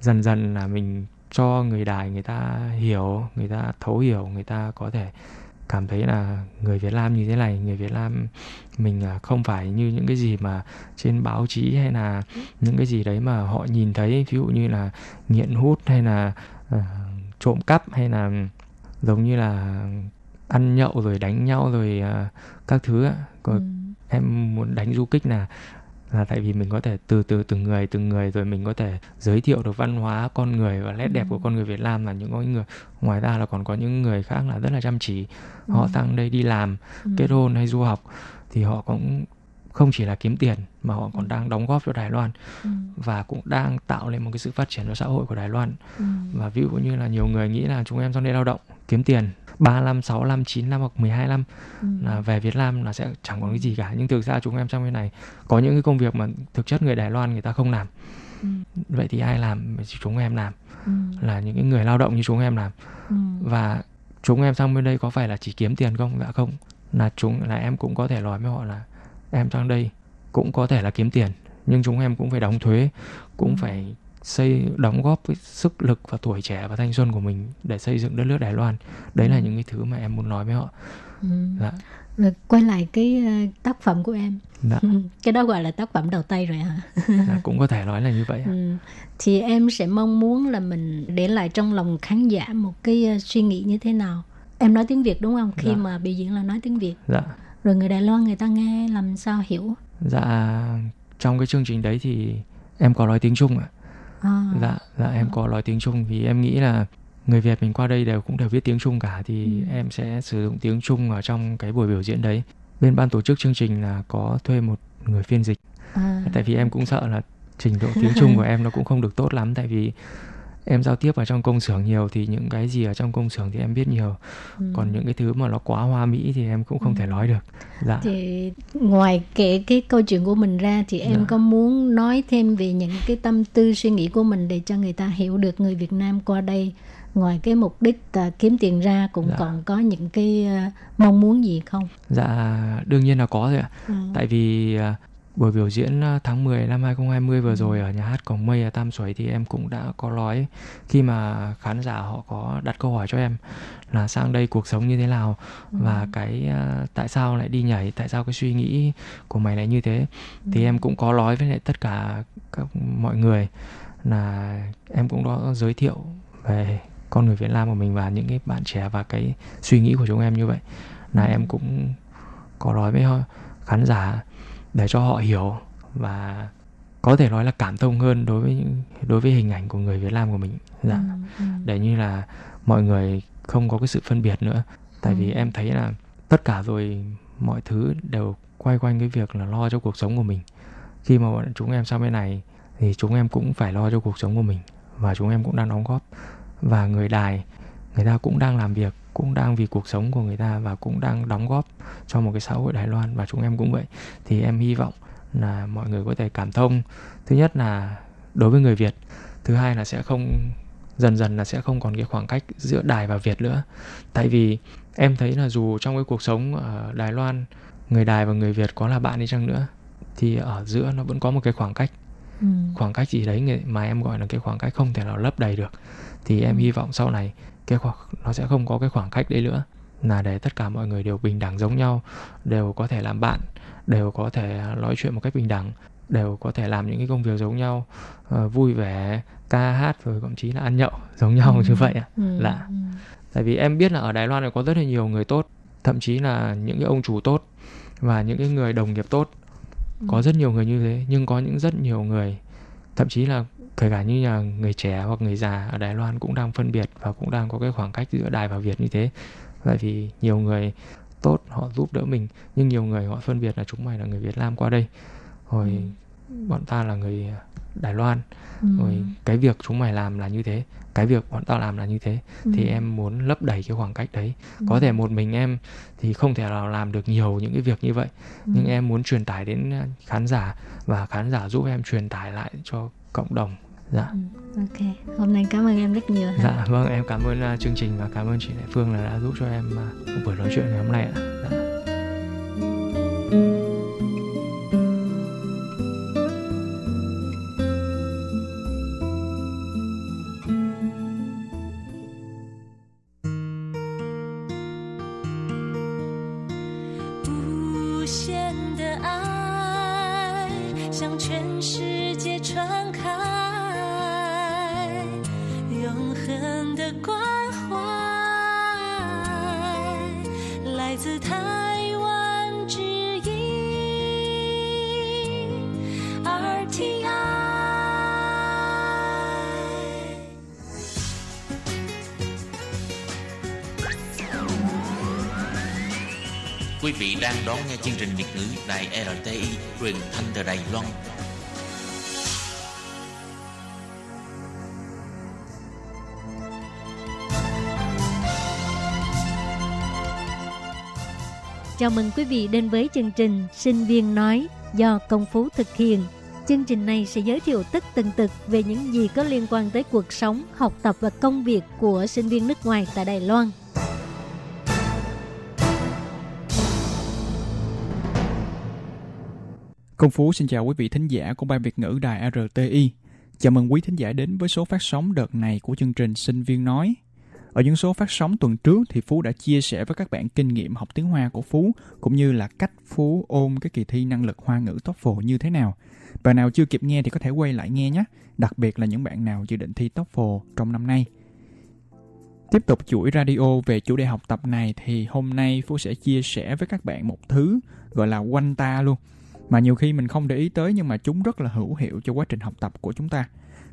dần dần là mình cho người đài người ta hiểu người ta thấu hiểu người ta có thể cảm thấy là người Việt Nam như thế này người Việt Nam mình à, không phải như những cái gì mà trên báo chí hay là những cái gì đấy mà họ nhìn thấy ví dụ như là nghiện hút hay là uh, trộm cắp hay là giống như là ăn nhậu rồi đánh nhau rồi uh, các thứ á ừ. em muốn đánh du kích là là tại vì mình có thể từ từ từng người từng người rồi mình có thể giới thiệu được văn hóa con người và nét đẹp ừ. của con người Việt Nam là những người ngoài ra là còn có những người khác là rất là chăm chỉ ừ. họ sang đây đi làm ừ. kết hôn hay du học thì họ cũng không chỉ là kiếm tiền mà họ còn ừ. đang đóng góp cho Đài Loan ừ. và cũng đang tạo lên một cái sự phát triển cho xã hội của Đài Loan ừ. và ví dụ như là nhiều người nghĩ là chúng em sang đây lao động kiếm tiền 3 năm, 6 năm, 9 năm hoặc 12 năm ừ. là về Việt Nam là sẽ chẳng có cái gì cả nhưng thực ra chúng em trong bên này có những cái công việc mà thực chất người Đài Loan người ta không làm ừ. vậy thì ai làm chúng em làm ừ. là những cái người lao động như chúng em làm ừ. và chúng em sang bên đây có phải là chỉ kiếm tiền không dạ không là chúng là em cũng có thể nói với họ là em sang đây cũng có thể là kiếm tiền nhưng chúng em cũng phải đóng thuế cũng ừ. phải xây đóng góp cái sức lực và tuổi trẻ và thanh xuân của mình để xây dựng đất nước Đài Loan đấy ừ. là những cái thứ mà em muốn nói với họ ừ. dạ. rồi quay lại cái ờ, tác phẩm của em dạ. cái đó gọi là tác phẩm đầu tay rồi hả dạ, cũng có thể nói là như vậy ừ. thì em sẽ mong muốn là mình để lại trong lòng khán giả một cái uh, suy nghĩ như thế nào em nói tiếng Việt đúng không khi dạ. mà biểu diễn là nói tiếng Việt dạ. rồi người Đài Loan người ta nghe làm sao hiểu dạ trong cái chương trình đấy thì em có nói tiếng Trung ạ à. Dạ dạ em có nói tiếng Trung vì em nghĩ là người Việt mình qua đây đều cũng đều biết tiếng Trung cả thì ừ. em sẽ sử dụng tiếng Trung ở trong cái buổi biểu diễn đấy bên ban tổ chức chương trình là có thuê một người phiên dịch à. tại vì em cũng sợ là trình độ tiếng Trung của em nó cũng không được tốt lắm tại vì em giao tiếp ở trong công xưởng nhiều thì những cái gì ở trong công xưởng thì em biết nhiều ừ. còn những cái thứ mà nó quá hoa mỹ thì em cũng không ừ. thể nói được dạ thì ngoài kể cái câu chuyện của mình ra thì em dạ. có muốn nói thêm về những cái tâm tư suy nghĩ của mình để cho người ta hiểu được người Việt Nam qua đây ngoài cái mục đích uh, kiếm tiền ra cũng dạ. còn có những cái uh, mong muốn gì không? Dạ đương nhiên là có rồi ạ. Ừ. Tại vì uh, buổi biểu diễn ờ, tháng 10 năm 2020 vừa ừ. rồi ở nhà hát Cổng Mây ở Tam Suối thì em cũng đã có nói khi mà khán giả họ có đặt câu hỏi cho em là sang đây cuộc sống như thế nào ừ. và cái uh, tại sao lại đi nhảy tại sao cái suy nghĩ của mày lại như thế ừ. thì em cũng có nói với lại tất cả các mọi người là em cũng đã giới thiệu về con người Việt Nam của mình và những cái bạn trẻ và cái suy nghĩ của chúng em như vậy là em cũng có nói với khán giả để cho họ hiểu và có thể nói là cảm thông hơn đối với đối với hình ảnh của người Việt Nam của mình. Dạ. Ừ, ừ. để như là mọi người không có cái sự phân biệt nữa. Tại ừ. vì em thấy là tất cả rồi mọi thứ đều quay quanh cái việc là lo cho cuộc sống của mình. Khi mà bọn chúng em sang bên này thì chúng em cũng phải lo cho cuộc sống của mình và chúng em cũng đang đóng góp. Và người đài người ta cũng đang làm việc cũng đang vì cuộc sống của người ta và cũng đang đóng góp cho một cái xã hội Đài Loan và chúng em cũng vậy. Thì em hy vọng là mọi người có thể cảm thông. Thứ nhất là đối với người Việt thứ hai là sẽ không dần dần là sẽ không còn cái khoảng cách giữa Đài và Việt nữa. Tại vì em thấy là dù trong cái cuộc sống ở Đài Loan người Đài và người Việt có là bạn đi chăng nữa thì ở giữa nó vẫn có một cái khoảng cách. Ừ. khoảng cách gì đấy mà em gọi là cái khoảng cách không thể nào lấp đầy được. Thì em ừ. hy vọng sau này cái khoảng nó sẽ không có cái khoảng cách đấy nữa là để tất cả mọi người đều bình đẳng giống nhau đều có thể làm bạn đều có thể nói chuyện một cách bình đẳng đều có thể làm những cái công việc giống nhau uh, vui vẻ ca hát rồi thậm chí là ăn nhậu giống nhau ừ. như vậy à ừ. là ừ. tại vì em biết là ở Đài Loan này có rất là nhiều người tốt thậm chí là những cái ông chủ tốt và những cái người đồng nghiệp tốt ừ. có rất nhiều người như thế nhưng có những rất nhiều người thậm chí là kể cả như là người trẻ hoặc người già ở Đài Loan cũng đang phân biệt và cũng đang có cái khoảng cách giữa Đài và Việt như thế tại vì nhiều người tốt họ giúp đỡ mình nhưng nhiều người họ phân biệt là chúng mày là người Việt Nam qua đây rồi ừ. bọn ta là người Đài Loan ừ. rồi cái việc chúng mày làm là như thế cái việc bọn tao làm là như thế ừ. thì em muốn lấp đầy cái khoảng cách đấy ừ. có thể một mình em thì không thể nào làm được nhiều những cái việc như vậy ừ. nhưng em muốn truyền tải đến khán giả và khán giả giúp em truyền tải lại cho cộng đồng dạ. Ừ, ok. Hôm nay cảm ơn em rất nhiều dạ vâng em cảm ơn uh, chương trình và cảm ơn chị Lệ Phương là đã giúp cho em uh, buổi nói chuyện ngày hôm nay ạ. Dạ. Quý vị đang đón nghe chương trình Việt ngữ Đài RTI truyền thanh từ Đài Loan. Chào mừng quý vị đến với chương trình Sinh viên nói do Công Phú thực hiện. Chương trình này sẽ giới thiệu tất tần tật về những gì có liên quan tới cuộc sống, học tập và công việc của sinh viên nước ngoài tại Đài Loan. Công Phú xin chào quý vị thính giả của Ban Việt ngữ Đài RTI. Chào mừng quý thính giả đến với số phát sóng đợt này của chương trình Sinh viên nói. Ở những số phát sóng tuần trước thì Phú đã chia sẻ với các bạn kinh nghiệm học tiếng Hoa của Phú cũng như là cách Phú ôm cái kỳ thi năng lực Hoa ngữ TOEFL như thế nào. Bạn nào chưa kịp nghe thì có thể quay lại nghe nhé, đặc biệt là những bạn nào dự định thi TOEFL trong năm nay. Tiếp tục chuỗi radio về chủ đề học tập này thì hôm nay Phú sẽ chia sẻ với các bạn một thứ gọi là quanh ta luôn mà nhiều khi mình không để ý tới nhưng mà chúng rất là hữu hiệu cho quá trình học tập của chúng ta.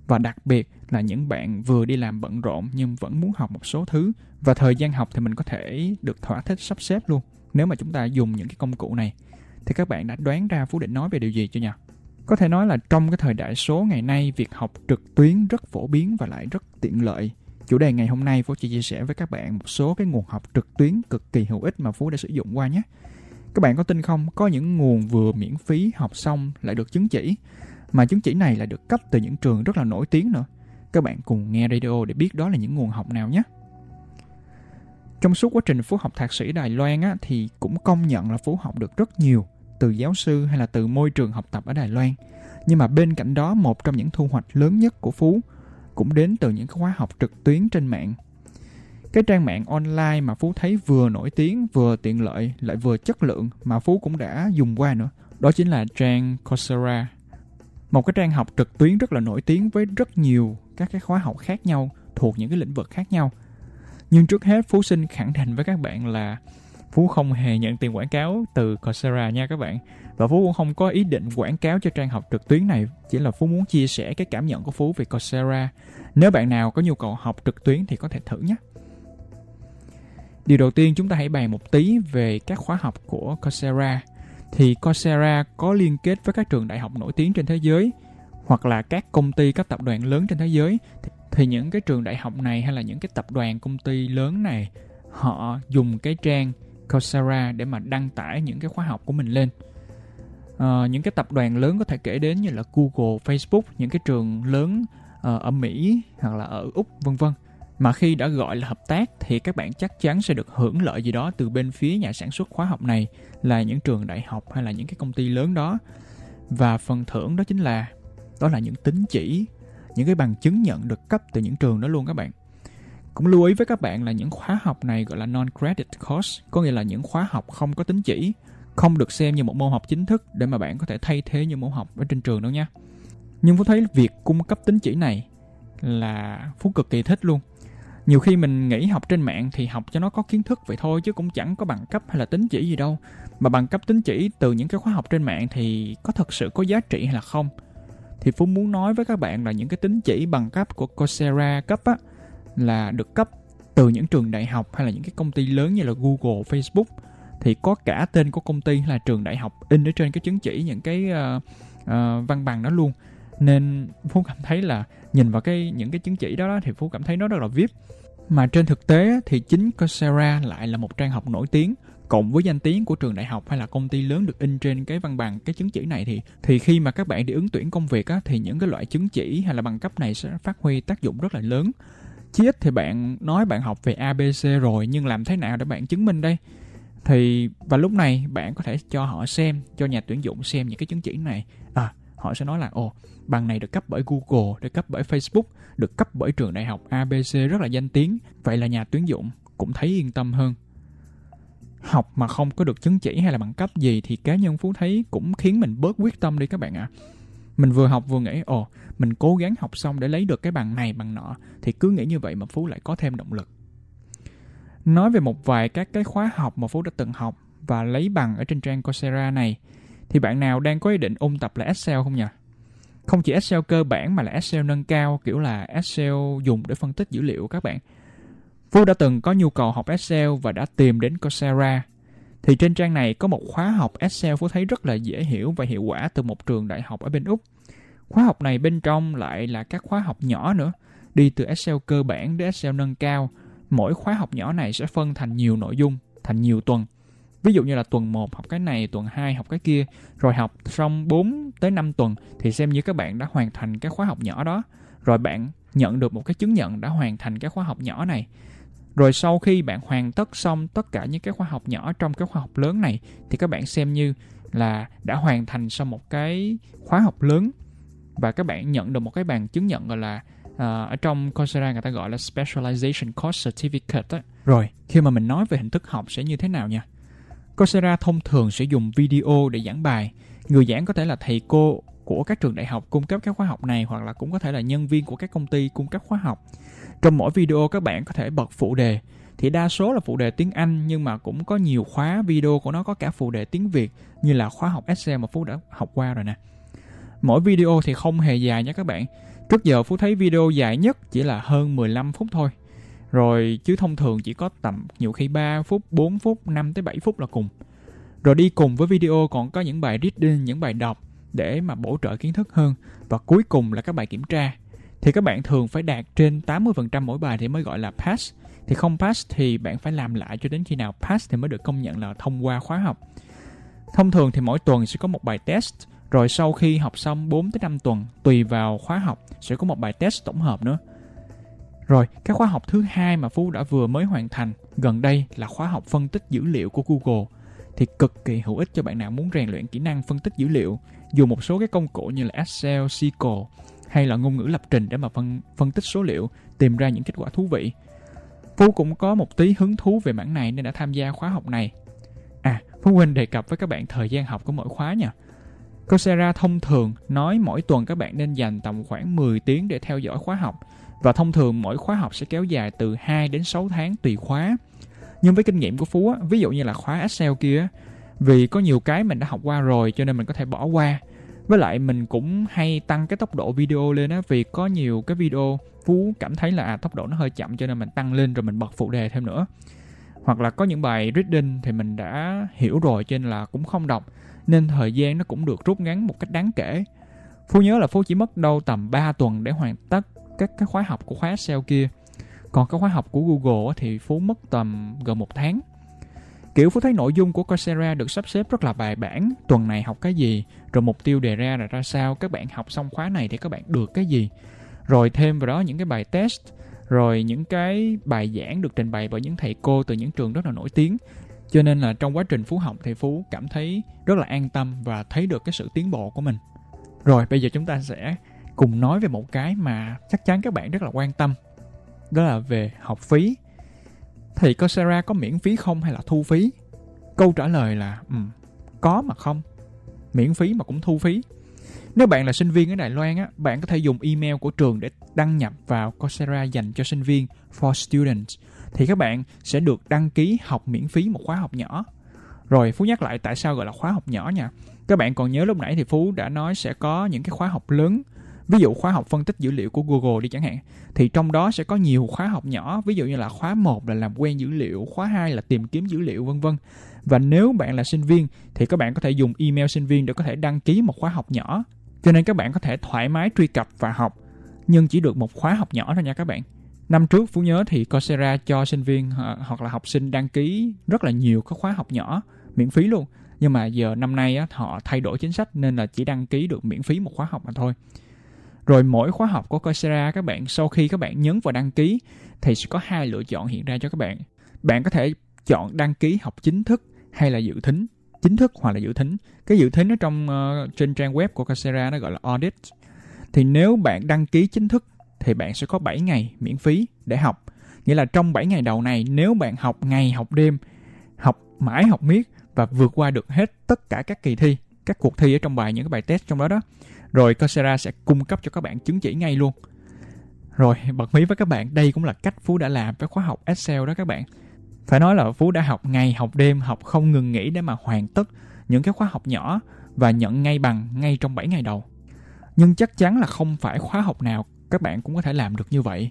Và đặc biệt là những bạn vừa đi làm bận rộn nhưng vẫn muốn học một số thứ. Và thời gian học thì mình có thể được thỏa thích sắp xếp luôn, nếu mà chúng ta dùng những cái công cụ này. Thì các bạn đã đoán ra phú định nói về điều gì chưa nhỉ? Có thể nói là trong cái thời đại số ngày nay, việc học trực tuyến rất phổ biến và lại rất tiện lợi. Chủ đề ngày hôm nay phú chỉ chia sẻ với các bạn một số cái nguồn học trực tuyến cực kỳ hữu ích mà phú đã sử dụng qua nhé các bạn có tin không có những nguồn vừa miễn phí học xong lại được chứng chỉ mà chứng chỉ này lại được cấp từ những trường rất là nổi tiếng nữa các bạn cùng nghe radio để biết đó là những nguồn học nào nhé trong suốt quá trình phú học thạc sĩ Đài Loan á, thì cũng công nhận là phú học được rất nhiều từ giáo sư hay là từ môi trường học tập ở Đài Loan. Nhưng mà bên cạnh đó một trong những thu hoạch lớn nhất của Phú cũng đến từ những khóa học trực tuyến trên mạng. Cái trang mạng online mà Phú thấy vừa nổi tiếng, vừa tiện lợi, lại vừa chất lượng mà Phú cũng đã dùng qua nữa. Đó chính là trang Coursera. Một cái trang học trực tuyến rất là nổi tiếng với rất nhiều các cái khóa học khác nhau thuộc những cái lĩnh vực khác nhau. Nhưng trước hết Phú xin khẳng định với các bạn là Phú không hề nhận tiền quảng cáo từ Coursera nha các bạn. Và Phú cũng không có ý định quảng cáo cho trang học trực tuyến này, chỉ là Phú muốn chia sẻ cái cảm nhận của Phú về Coursera. Nếu bạn nào có nhu cầu học trực tuyến thì có thể thử nhé. Điều đầu tiên chúng ta hãy bàn một tí về các khóa học của Coursera. Thì Coursera có liên kết với các trường đại học nổi tiếng trên thế giới hoặc là các công ty các tập đoàn lớn trên thế giới thì những cái trường đại học này hay là những cái tập đoàn công ty lớn này họ dùng cái trang Coursera để mà đăng tải những cái khóa học của mình lên. À, những cái tập đoàn lớn có thể kể đến như là Google, Facebook, những cái trường lớn uh, ở Mỹ hoặc là ở Úc vân vân mà khi đã gọi là hợp tác thì các bạn chắc chắn sẽ được hưởng lợi gì đó từ bên phía nhà sản xuất khóa học này, là những trường đại học hay là những cái công ty lớn đó. Và phần thưởng đó chính là, đó là những tín chỉ, những cái bằng chứng nhận được cấp từ những trường đó luôn các bạn. Cũng lưu ý với các bạn là những khóa học này gọi là non credit course, có nghĩa là những khóa học không có tín chỉ, không được xem như một môn học chính thức để mà bạn có thể thay thế như môn học ở trên trường đâu nha. Nhưng phú thấy việc cung cấp tín chỉ này là phú cực kỳ thích luôn nhiều khi mình nghĩ học trên mạng thì học cho nó có kiến thức vậy thôi chứ cũng chẳng có bằng cấp hay là tín chỉ gì đâu. Mà bằng cấp tín chỉ từ những cái khóa học trên mạng thì có thật sự có giá trị hay là không? Thì phú muốn nói với các bạn là những cái tín chỉ bằng cấp của coursera cấp á là được cấp từ những trường đại học hay là những cái công ty lớn như là google facebook. Thì có cả tên của công ty là trường đại học in ở trên cái chứng chỉ những cái uh, uh, văn bằng đó luôn nên phú cảm thấy là nhìn vào cái những cái chứng chỉ đó, đó thì phú cảm thấy nó rất là vip. Mà trên thực tế thì chính Coursera lại là một trang học nổi tiếng cộng với danh tiếng của trường đại học hay là công ty lớn được in trên cái văn bằng cái chứng chỉ này thì thì khi mà các bạn đi ứng tuyển công việc á, thì những cái loại chứng chỉ hay là bằng cấp này sẽ phát huy tác dụng rất là lớn. Chí ít thì bạn nói bạn học về ABC rồi nhưng làm thế nào để bạn chứng minh đây? Thì và lúc này bạn có thể cho họ xem cho nhà tuyển dụng xem những cái chứng chỉ này. À họ sẽ nói là ồ bằng này được cấp bởi Google được cấp bởi Facebook được cấp bởi trường đại học ABC rất là danh tiếng vậy là nhà tuyển dụng cũng thấy yên tâm hơn học mà không có được chứng chỉ hay là bằng cấp gì thì cá nhân Phú thấy cũng khiến mình bớt quyết tâm đi các bạn ạ. À. Mình vừa học vừa nghĩ, ồ, mình cố gắng học xong để lấy được cái bằng này bằng nọ thì cứ nghĩ như vậy mà Phú lại có thêm động lực. Nói về một vài các cái khóa học mà Phú đã từng học và lấy bằng ở trên trang Coursera này thì bạn nào đang có ý định ôn tập là Excel không nhỉ? Không chỉ Excel cơ bản mà là Excel nâng cao kiểu là Excel dùng để phân tích dữ liệu các bạn. Phú đã từng có nhu cầu học Excel và đã tìm đến Coursera. Thì trên trang này có một khóa học Excel Phú thấy rất là dễ hiểu và hiệu quả từ một trường đại học ở bên Úc. Khóa học này bên trong lại là các khóa học nhỏ nữa, đi từ Excel cơ bản đến Excel nâng cao. Mỗi khóa học nhỏ này sẽ phân thành nhiều nội dung, thành nhiều tuần. Ví dụ như là tuần 1 học cái này, tuần 2 học cái kia, rồi học xong 4 tới 5 tuần thì xem như các bạn đã hoàn thành cái khóa học nhỏ đó. Rồi bạn nhận được một cái chứng nhận đã hoàn thành cái khóa học nhỏ này. Rồi sau khi bạn hoàn tất xong tất cả những cái khóa học nhỏ trong cái khóa học lớn này thì các bạn xem như là đã hoàn thành xong một cái khóa học lớn và các bạn nhận được một cái bằng chứng nhận gọi là uh, ở trong Coursera người ta gọi là Specialization Course Certificate đó. Rồi, khi mà mình nói về hình thức học sẽ như thế nào nha? Coursera thông thường sẽ dùng video để giảng bài. Người giảng có thể là thầy cô của các trường đại học cung cấp các khóa học này, hoặc là cũng có thể là nhân viên của các công ty cung cấp khóa học. Trong mỗi video, các bạn có thể bật phụ đề thì đa số là phụ đề tiếng Anh, nhưng mà cũng có nhiều khóa video của nó có cả phụ đề tiếng Việt, như là khóa học Excel mà Phú đã học qua rồi nè. Mỗi video thì không hề dài nha các bạn. Trước giờ Phú thấy video dài nhất chỉ là hơn 15 phút thôi. Rồi chứ thông thường chỉ có tầm nhiều khi 3 phút, 4 phút, 5 tới 7 phút là cùng. Rồi đi cùng với video còn có những bài reading, những bài đọc để mà bổ trợ kiến thức hơn. Và cuối cùng là các bài kiểm tra. Thì các bạn thường phải đạt trên 80% mỗi bài thì mới gọi là pass. Thì không pass thì bạn phải làm lại cho đến khi nào pass thì mới được công nhận là thông qua khóa học. Thông thường thì mỗi tuần sẽ có một bài test rồi sau khi học xong 4 tới 5 tuần, tùy vào khóa học sẽ có một bài test tổng hợp nữa. Rồi, cái khóa học thứ hai mà Phú đã vừa mới hoàn thành gần đây là khóa học phân tích dữ liệu của Google thì cực kỳ hữu ích cho bạn nào muốn rèn luyện kỹ năng phân tích dữ liệu dùng một số cái công cụ như là Excel, SQL hay là ngôn ngữ lập trình để mà phân phân tích số liệu, tìm ra những kết quả thú vị. Phú cũng có một tí hứng thú về mảng này nên đã tham gia khóa học này. À, Phú quên đề cập với các bạn thời gian học của mỗi khóa nha. Coursera thông thường nói mỗi tuần các bạn nên dành tầm khoảng 10 tiếng để theo dõi khóa học và thông thường mỗi khóa học sẽ kéo dài từ 2 đến 6 tháng tùy khóa. Nhưng với kinh nghiệm của Phú, ví dụ như là khóa Excel kia, vì có nhiều cái mình đã học qua rồi cho nên mình có thể bỏ qua. Với lại mình cũng hay tăng cái tốc độ video lên á vì có nhiều cái video Phú cảm thấy là à, tốc độ nó hơi chậm cho nên mình tăng lên rồi mình bật phụ đề thêm nữa. Hoặc là có những bài reading thì mình đã hiểu rồi cho nên là cũng không đọc nên thời gian nó cũng được rút ngắn một cách đáng kể. Phú nhớ là Phú chỉ mất đâu tầm 3 tuần để hoàn tất các cái khóa học của khóa Excel kia. Còn cái khóa học của Google thì Phú mất tầm gần một tháng. Kiểu Phú thấy nội dung của Coursera được sắp xếp rất là bài bản, tuần này học cái gì, rồi mục tiêu đề ra là ra sao, các bạn học xong khóa này thì các bạn được cái gì. Rồi thêm vào đó những cái bài test, rồi những cái bài giảng được trình bày bởi những thầy cô từ những trường rất là nổi tiếng cho nên là trong quá trình phú học thì phú cảm thấy rất là an tâm và thấy được cái sự tiến bộ của mình. Rồi bây giờ chúng ta sẽ cùng nói về một cái mà chắc chắn các bạn rất là quan tâm đó là về học phí. Thì Coursera có miễn phí không hay là thu phí? Câu trả lời là um, có mà không. Miễn phí mà cũng thu phí. Nếu bạn là sinh viên ở Đài Loan á, bạn có thể dùng email của trường để đăng nhập vào Coursera dành cho sinh viên for students thì các bạn sẽ được đăng ký học miễn phí một khóa học nhỏ. Rồi Phú nhắc lại tại sao gọi là khóa học nhỏ nha. Các bạn còn nhớ lúc nãy thì Phú đã nói sẽ có những cái khóa học lớn. Ví dụ khóa học phân tích dữ liệu của Google đi chẳng hạn. Thì trong đó sẽ có nhiều khóa học nhỏ. Ví dụ như là khóa 1 là làm quen dữ liệu, khóa 2 là tìm kiếm dữ liệu, vân vân. Và nếu bạn là sinh viên thì các bạn có thể dùng email sinh viên để có thể đăng ký một khóa học nhỏ. Cho nên các bạn có thể thoải mái truy cập và học. Nhưng chỉ được một khóa học nhỏ thôi nha các bạn. Năm trước Phú nhớ thì Coursera cho sinh viên ờ, hoặc là học sinh đăng ký rất là nhiều các khóa học nhỏ miễn phí luôn. Nhưng mà giờ năm nay á, họ thay đổi chính sách nên là chỉ đăng ký được miễn phí một khóa học mà thôi. Rồi mỗi khóa học của Coursera các bạn sau khi các bạn nhấn vào đăng ký thì sẽ có hai lựa chọn hiện ra cho các bạn. Bạn có thể chọn đăng ký học chính thức hay là dự thính chính thức hoặc là dự thính. Cái dự thính ở trong uh, trên trang web của Coursera nó gọi là audit. Thì nếu bạn đăng ký chính thức thì bạn sẽ có 7 ngày miễn phí để học. Nghĩa là trong 7 ngày đầu này nếu bạn học ngày học đêm, học mãi học miết và vượt qua được hết tất cả các kỳ thi, các cuộc thi ở trong bài những cái bài test trong đó đó. Rồi Coursera sẽ cung cấp cho các bạn chứng chỉ ngay luôn. Rồi, bật mí với các bạn, đây cũng là cách Phú đã làm với khóa học Excel đó các bạn. Phải nói là Phú đã học ngày học đêm, học không ngừng nghỉ để mà hoàn tất những cái khóa học nhỏ và nhận ngay bằng ngay trong 7 ngày đầu. Nhưng chắc chắn là không phải khóa học nào các bạn cũng có thể làm được như vậy.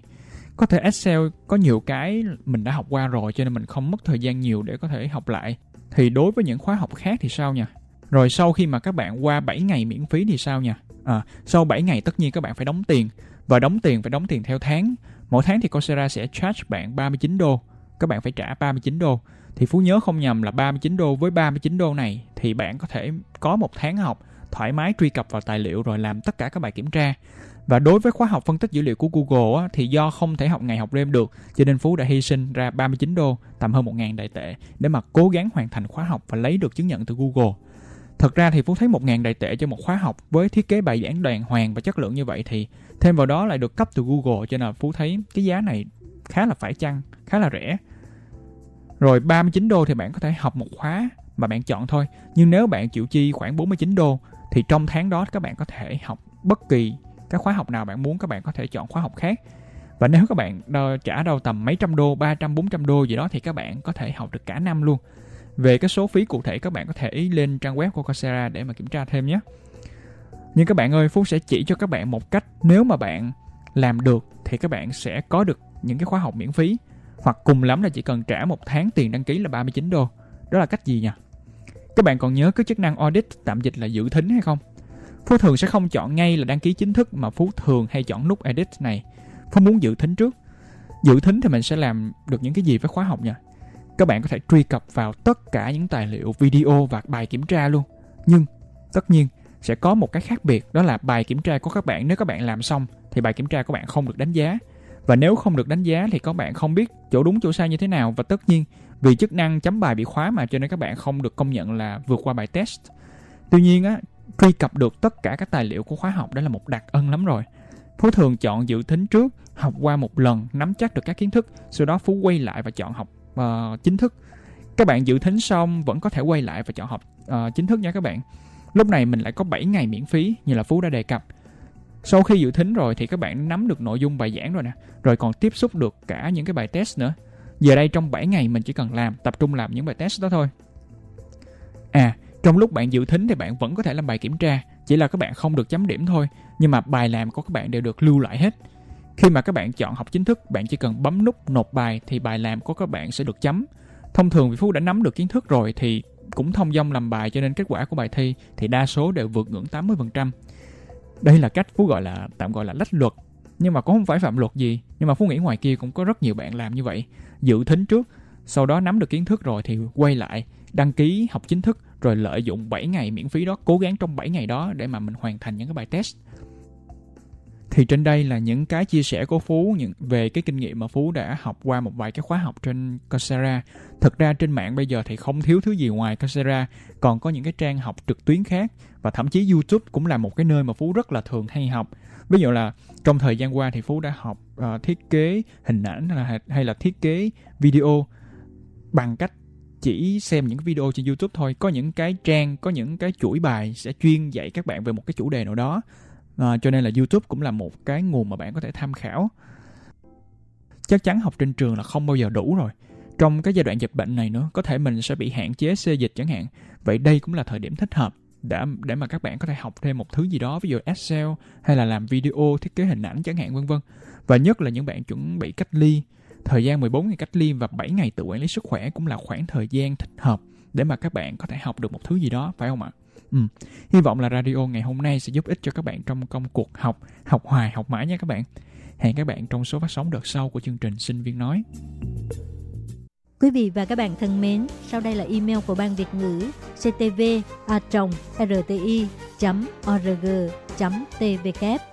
Có thể Excel có nhiều cái mình đã học qua rồi cho nên mình không mất thời gian nhiều để có thể học lại. Thì đối với những khóa học khác thì sao nha? Rồi sau khi mà các bạn qua 7 ngày miễn phí thì sao nha? À, sau 7 ngày tất nhiên các bạn phải đóng tiền và đóng tiền phải đóng tiền theo tháng. Mỗi tháng thì Coursera sẽ charge bạn 39 đô. Các bạn phải trả 39 đô. Thì Phú nhớ không nhầm là 39 đô với 39 đô này thì bạn có thể có một tháng học thoải mái truy cập vào tài liệu rồi làm tất cả các bài kiểm tra. Và đối với khóa học phân tích dữ liệu của Google á, thì do không thể học ngày học đêm được cho nên Phú đã hy sinh ra 39 đô tầm hơn 1.000 đại tệ để mà cố gắng hoàn thành khóa học và lấy được chứng nhận từ Google. Thật ra thì Phú thấy 1.000 đại tệ cho một khóa học với thiết kế bài giảng đoàn hoàng và chất lượng như vậy thì thêm vào đó lại được cấp từ Google cho nên Phú thấy cái giá này khá là phải chăng, khá là rẻ. Rồi 39 đô thì bạn có thể học một khóa mà bạn chọn thôi. Nhưng nếu bạn chịu chi khoảng 49 đô thì trong tháng đó các bạn có thể học bất kỳ các khóa học nào bạn muốn các bạn có thể chọn khóa học khác. Và nếu các bạn đo, trả đâu tầm mấy trăm đô, 300, 400 đô gì đó thì các bạn có thể học được cả năm luôn. Về cái số phí cụ thể các bạn có thể lên trang web của Coursera để mà kiểm tra thêm nhé. Nhưng các bạn ơi, Phú sẽ chỉ cho các bạn một cách nếu mà bạn làm được thì các bạn sẽ có được những cái khóa học miễn phí hoặc cùng lắm là chỉ cần trả một tháng tiền đăng ký là 39 đô. Đó là cách gì nhỉ? Các bạn còn nhớ cái chức năng audit tạm dịch là dự thính hay không? Phú thường sẽ không chọn ngay là đăng ký chính thức mà Phú thường hay chọn nút edit này. Phú muốn dự thính trước. Dự thính thì mình sẽ làm được những cái gì với khóa học nha. Các bạn có thể truy cập vào tất cả những tài liệu, video và bài kiểm tra luôn. Nhưng tất nhiên sẽ có một cái khác biệt đó là bài kiểm tra của các bạn nếu các bạn làm xong thì bài kiểm tra của bạn không được đánh giá và nếu không được đánh giá thì các bạn không biết chỗ đúng chỗ sai như thế nào và tất nhiên vì chức năng chấm bài bị khóa mà cho nên các bạn không được công nhận là vượt qua bài test. Tuy nhiên á, truy cập được tất cả các tài liệu của khóa học đó là một đặc ân lắm rồi. Phú thường chọn dự thính trước, học qua một lần, nắm chắc được các kiến thức, sau đó Phú quay lại và chọn học uh, chính thức. Các bạn dự thính xong vẫn có thể quay lại và chọn học uh, chính thức nha các bạn. Lúc này mình lại có 7 ngày miễn phí như là Phú đã đề cập. Sau khi dự thính rồi thì các bạn nắm được nội dung bài giảng rồi nè, rồi còn tiếp xúc được cả những cái bài test nữa. Giờ đây trong 7 ngày mình chỉ cần làm, tập trung làm những bài test đó thôi. À, trong lúc bạn dự thính thì bạn vẫn có thể làm bài kiểm tra, chỉ là các bạn không được chấm điểm thôi, nhưng mà bài làm của các bạn đều được lưu lại hết. Khi mà các bạn chọn học chính thức, bạn chỉ cần bấm nút nộp bài thì bài làm của các bạn sẽ được chấm. Thông thường vì Phú đã nắm được kiến thức rồi thì cũng thông dong làm bài cho nên kết quả của bài thi thì đa số đều vượt ngưỡng 80%. Đây là cách Phú gọi là tạm gọi là lách luật nhưng mà cũng không phải phạm luật gì nhưng mà phú nghĩ ngoài kia cũng có rất nhiều bạn làm như vậy dự thính trước sau đó nắm được kiến thức rồi thì quay lại đăng ký học chính thức rồi lợi dụng 7 ngày miễn phí đó cố gắng trong 7 ngày đó để mà mình hoàn thành những cái bài test thì trên đây là những cái chia sẻ của Phú những về cái kinh nghiệm mà Phú đã học qua một vài cái khóa học trên Coursera. Thực ra trên mạng bây giờ thì không thiếu thứ gì ngoài Coursera, còn có những cái trang học trực tuyến khác và thậm chí YouTube cũng là một cái nơi mà Phú rất là thường hay học. Ví dụ là trong thời gian qua thì Phú đã học uh, thiết kế hình ảnh hay, hay là thiết kế video bằng cách chỉ xem những video trên YouTube thôi. Có những cái trang, có những cái chuỗi bài sẽ chuyên dạy các bạn về một cái chủ đề nào đó. À, cho nên là youtube cũng là một cái nguồn mà bạn có thể tham khảo. Chắc chắn học trên trường là không bao giờ đủ rồi. Trong cái giai đoạn dịch bệnh này nữa có thể mình sẽ bị hạn chế xê dịch chẳng hạn. Vậy đây cũng là thời điểm thích hợp để để mà các bạn có thể học thêm một thứ gì đó ví dụ Excel hay là làm video thiết kế hình ảnh chẳng hạn vân vân. Và nhất là những bạn chuẩn bị cách ly thời gian 14 ngày cách ly và 7 ngày tự quản lý sức khỏe cũng là khoảng thời gian thích hợp để mà các bạn có thể học được một thứ gì đó phải không ạ Ừ. Hy vọng là radio ngày hôm nay sẽ giúp ích cho các bạn trong công cuộc học, học hoài, học mãi nha các bạn. Hẹn các bạn trong số phát sóng đợt sau của chương trình Sinh viên nói. Quý vị và các bạn thân mến, sau đây là email của Ban Việt ngữ ctv a rti org tvk